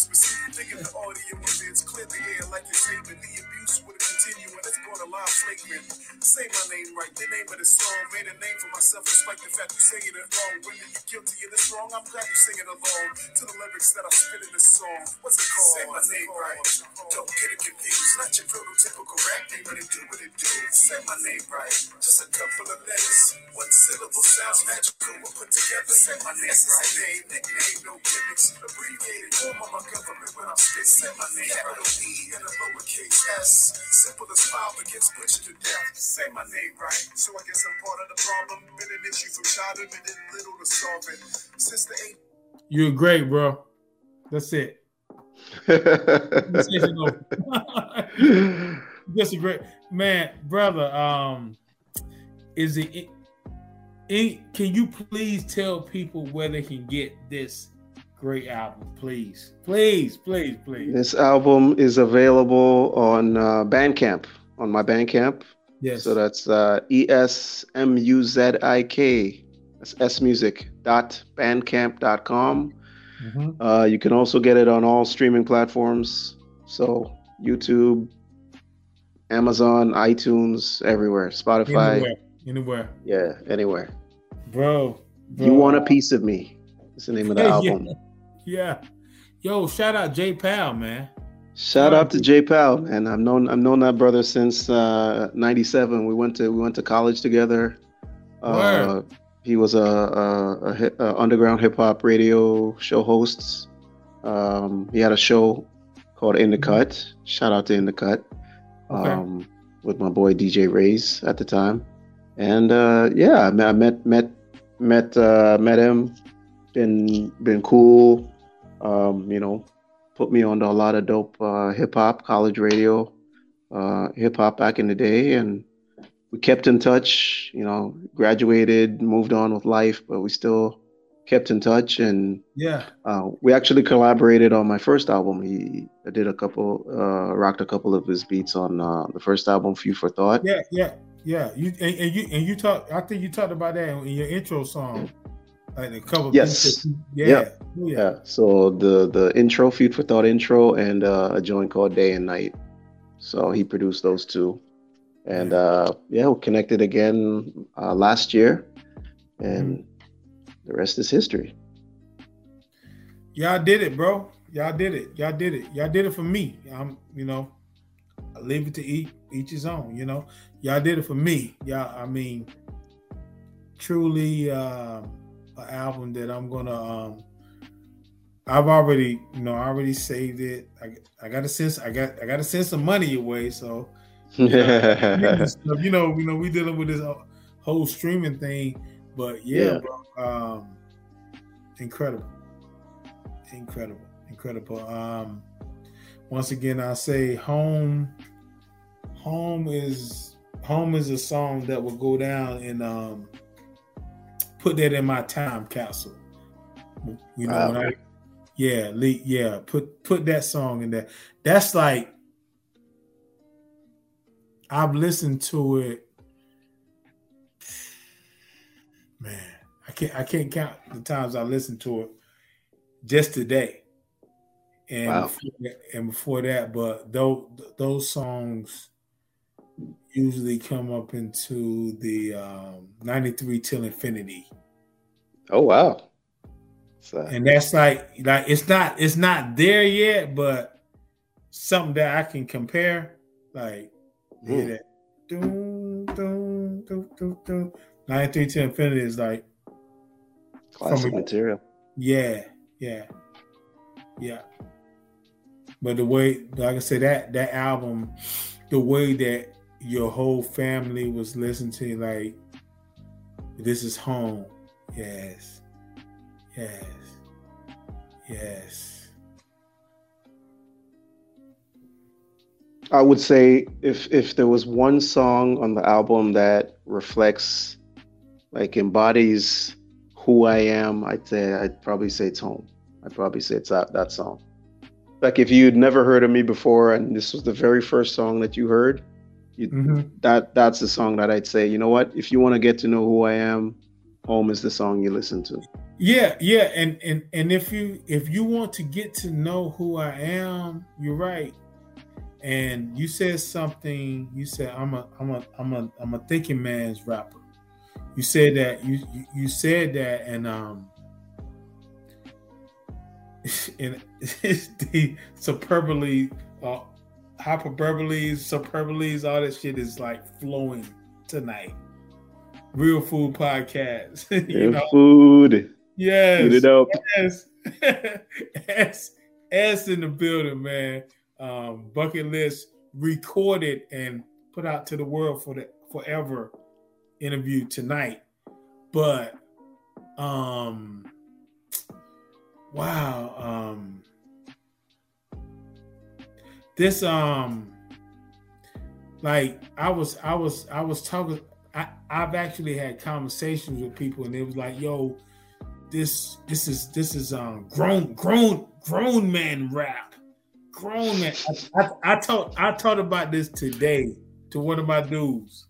Thinking the audio of it's clear the air like you're saving the abuse would continue and it's going to lie flagrant. Say my name right, the name of the song. Made a name for myself despite the fact you singing it wrong. When you're guilty of this wrong, I'm glad you singing along to the lyrics that I spit in this song. What's it called? Say my name right. Don't get it confused. Not your prototypical rap name, but it do what it do. Say my name right. Just a couple of letters. One syllable sounds magical when put together. Say my name right. Name, nickname, no gimmicks. Abbreviated form of my government when I'm spit. Say my name capital E and a lowercase s. Simple as five against butcher to death. Say my name right. So I guess I'm part of the problem. Been an issue from childhood and did little to solve it. Since You're great, bro. That's it. Just a great man, brother. Um, is it, it, it? Can you please tell people where they can get this great album, please, please, please, please? this album is available on uh, Bandcamp, on my Bandcamp. Yes. So that's uh, E S M U Z I K. That's esmuzik.bandcamp.com. Mhm. Uh, you can also get it on all streaming platforms. So YouTube, Amazon, iTunes, everywhere, Spotify. Anywhere, anywhere, Yeah, anywhere. bro. bro. You want a piece of me? That's the name of the Yeah, album. Yeah. Yo, shout out J Pal, man. Shout out to J Pal, and I've known I've known that brother since uh, '97. We went to we went to college together. Uh, he was a, a, a, a underground hip hop radio show host. Um, he had a show called In the Cut. Shout out to In the Cut, Okay. um, with my boy DJ Rays at the time. And uh, yeah, I met met met met uh, met him. Been been cool. Um, you know, put me onto a lot of dope uh, hip hop, college radio, uh, hip hop back in the day, and we kept in touch. You know, graduated, moved on with life, but we still kept in touch, and Yeah. uh, we actually collaborated on my first album. He I did a couple, uh, rocked a couple of his beats on uh, the first album, Few for Thought. Yeah, yeah, yeah. You and, and you and you talked. I think you talked about that in your intro song, like a couple. Yes. that Yeah. yeah, yeah. Yeah. So the the intro, Feud for Thought intro, and uh, a joint called Day and Night. So he produced those two, and uh, yeah, we connected again uh, last year, and the rest is history. Y'all did it, bro. Y'all did it. Y'all did it. Y'all did it for me. I'm, you know, I leave it to each each his own. You know, y'all did it for me. Y'all, I mean, truly, uh, an album that I'm gonna. um I've already, you know, I already saved it. I, I got to send, I got, I got to send some money your way. So, you know, you know, we dealing with this whole streaming thing, but yeah, Yeah. bro, um, incredible, incredible, incredible. Um, once again, I say home, home is home is a song that will go down and um, put that in my time capsule. You know, Wow. I, yeah, yeah, put put that song in there. That's like I've listened to it. Man, I can't I can't count the times I listened to it just today. and wow. before that, and before that, but those those songs usually come up into the um, 93 till infinity. Oh wow. So. And that's like like it's not it's not there yet, but something that I can compare. Like mm. hear that. Doom, doom, doom, doom, doom. 93 till infinity is like classic material. Yeah, yeah, yeah. But the way, like I said, that that album, the way that your whole family was listening to, like, this is home. Yes, yes, yes. I would say if if there was one song on the album that reflects, like, embodies who I am, I'd say I'd probably say it's home. I'd probably say it's that that song. Like if you'd never heard of me before and this was the very first song that you heard, you, mm-hmm. that that's the song that I'd say, you know what? If you want to get to know who I am, home is the song you listen to. Yeah, yeah, and and and if you if you want to get to know who I am, you're right. And you said something. You said I'm a I'm a I'm a I'm a thinking man's rapper you said that you you said that and um and the superbly uh, hyperboles superboles all that shit is like flowing tonight real food podcast real know? food yes Eat it up. yes Es, Es in the building man um bucket list recorded and put out to the world for the forever interview tonight. But um wow, um this um like I was I was I was talking I, I've actually had conversations with people and it was like, yo, this this is this is um grown grown grown man rap. Grown man. I, I, I talked I talked about this today to one of my dudes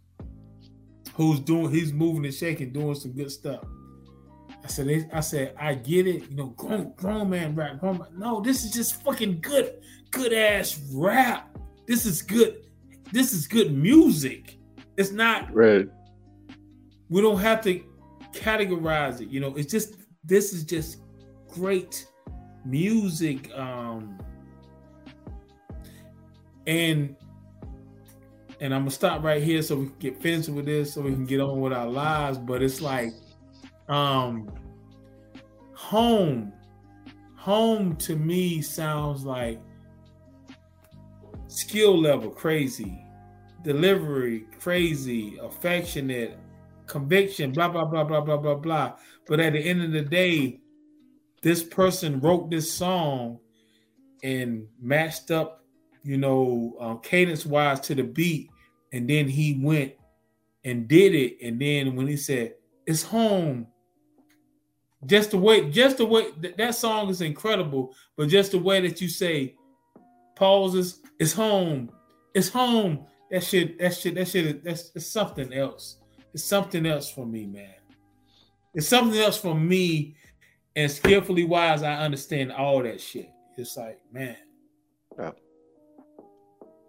who's doing he's moving and shaking, doing some good stuff. I said, I said, I get it, you know, grown, grown man rap. Grown man. No, this is just fucking good, good ass rap. This is good. This is good music. It's not right. We don't have to categorize it. You know, it's just this is just great music. Um, and and I'm gonna stop right here so we can get finished with this, so we can get on with our lives. But it's like, um, home, home to me sounds like skill level crazy, delivery crazy, affectionate, conviction, blah blah blah blah blah blah blah. But at the end of the day, this person wrote this song and matched up you know, um, cadence wise to the beat. And then he went and did it. And then when he said, It's home, just the way, just the way that, that song is incredible, but just the way that you say pauses, it's home, it's home. That shit, that shit, that shit, that's it's something else. It's something else for me, man. It's something else for me. And skillfully wise, I understand all that shit. It's like, man. Yeah.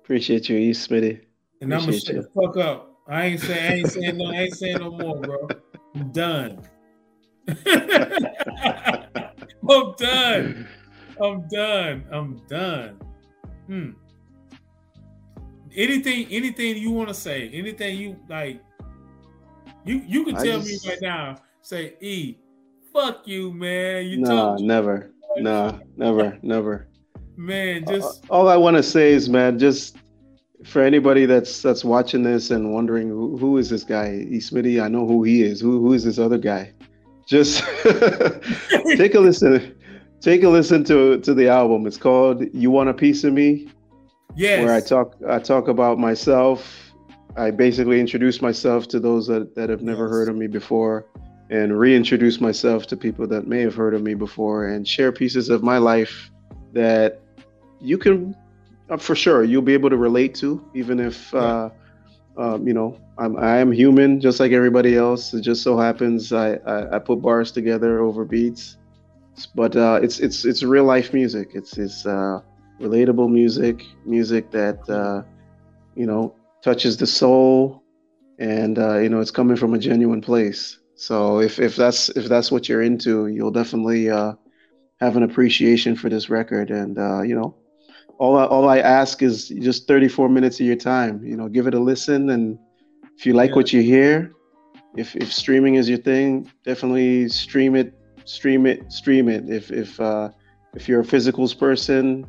Appreciate you, E. Smitty. And I'm gonna shut the fuck up. I ain't saying I ain't saying no I ain't saying no more, bro. I'm done. I'm done. I'm done. I'm done. Hmm. Anything, anything you want to say, anything you like, you you can tell just, me right now. Say, E, fuck you, man. You nah, never, nah, never, never man uh, just uh, all i want to say is man just for anybody that's that's watching this and wondering who, who is this guy e smitty i know who he is. Who, who is this other guy? Just take a listen take a listen to to the album. It's called you want a piece of me yes. where i talk i talk about myself. I basically introduce myself to those that, that have never yes. heard of me before and reintroduce myself to people that may have heard of me before and share pieces of my life that you can uh, for sure you'll be able to relate to even if uh, um, you know I'm I am human just like everybody else. It just so happens I, I, I put bars together over beats, but uh, it's it's it's real life music. It's it's uh, relatable music, music that uh, you know touches the soul, and uh, you know it's coming from a genuine place. So if if that's if that's what you're into, you'll definitely uh, have an appreciation for this record. And uh, you know, all I, all I ask is just 34 minutes of your time. You know, give it a listen, and if you like Yeah. what you hear, if if streaming is your thing, definitely stream it, stream it, stream it. If if uh, if you're a physicals person,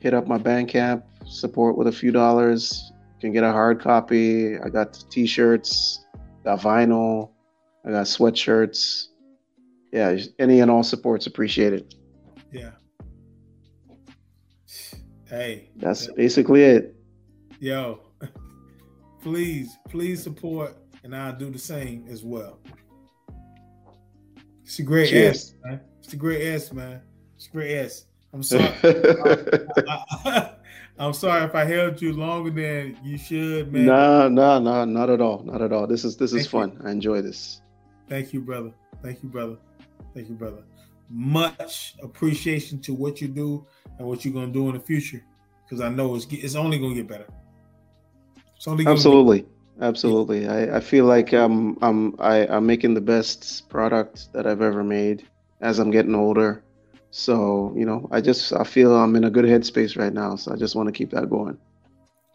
hit up my Bandcamp, support with a few dollars. You can get a hard copy. I got t-shirts, got vinyl, I got sweatshirts. Yeah, any and all supports appreciated. Yeah. Hey, That's basically it. yo, please, please support, and I'll do the same as well. It's a great Cheers. Es, man. It's a great Es, man. It's a great Es. I'm sorry. I'm sorry if I held you longer than you should, man. no, no, no, not at all. Not at all. This is this is Thank you. fun. I enjoy this. Thank you, brother. Thank you, brother. Thank you, brother. Much appreciation to what you do and what you're gonna do in the future, because I know it's it's only gonna get better. It's only gonna Absolutely. Absolutely. I, I feel like I'm I'm I, I'm making the best product that I've ever made as I'm getting older. So, you know, I just I feel I'm in a good headspace right now. So I just want to keep that going.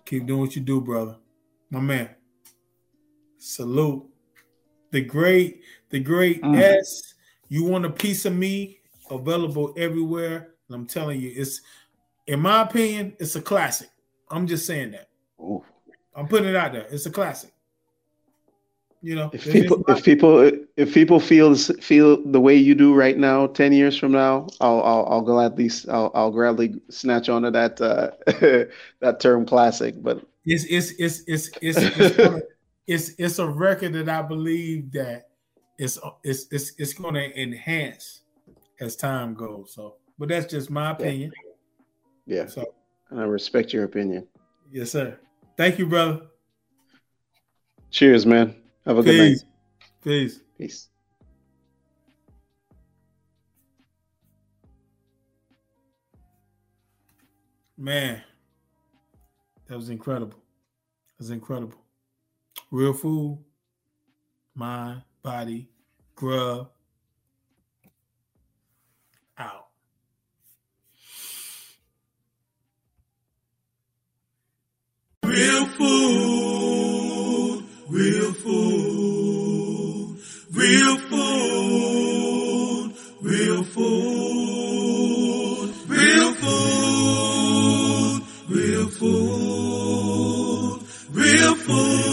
Keep doing what you do, brother. My man. Salute. The great, the great Mm. Es. You want a piece of me available everywhere. And I'm telling you, it's in my opinion, it's a classic. I'm just saying that. Ooh. I'm putting it out there. It's a classic. You know, If people if people if people feel feel the way you do right now, ten years from now, I'll I'll, I'll gladly I'll, I'll gladly snatch onto that uh, that term classic. But it's it's it's it's it's it's, gonna- it's it's a record that I believe that it's it's it's it's going to enhance as time goes. So, but that's just my opinion. yeah, So, and I respect your opinion. yes, sir. Thank you, brother. Cheers, man. Have a good night. Peace. Peace. Man, that was incredible. That was incredible. Real food, mind, body grub out. Real food, real food, real food, real food, real food, real food, real food.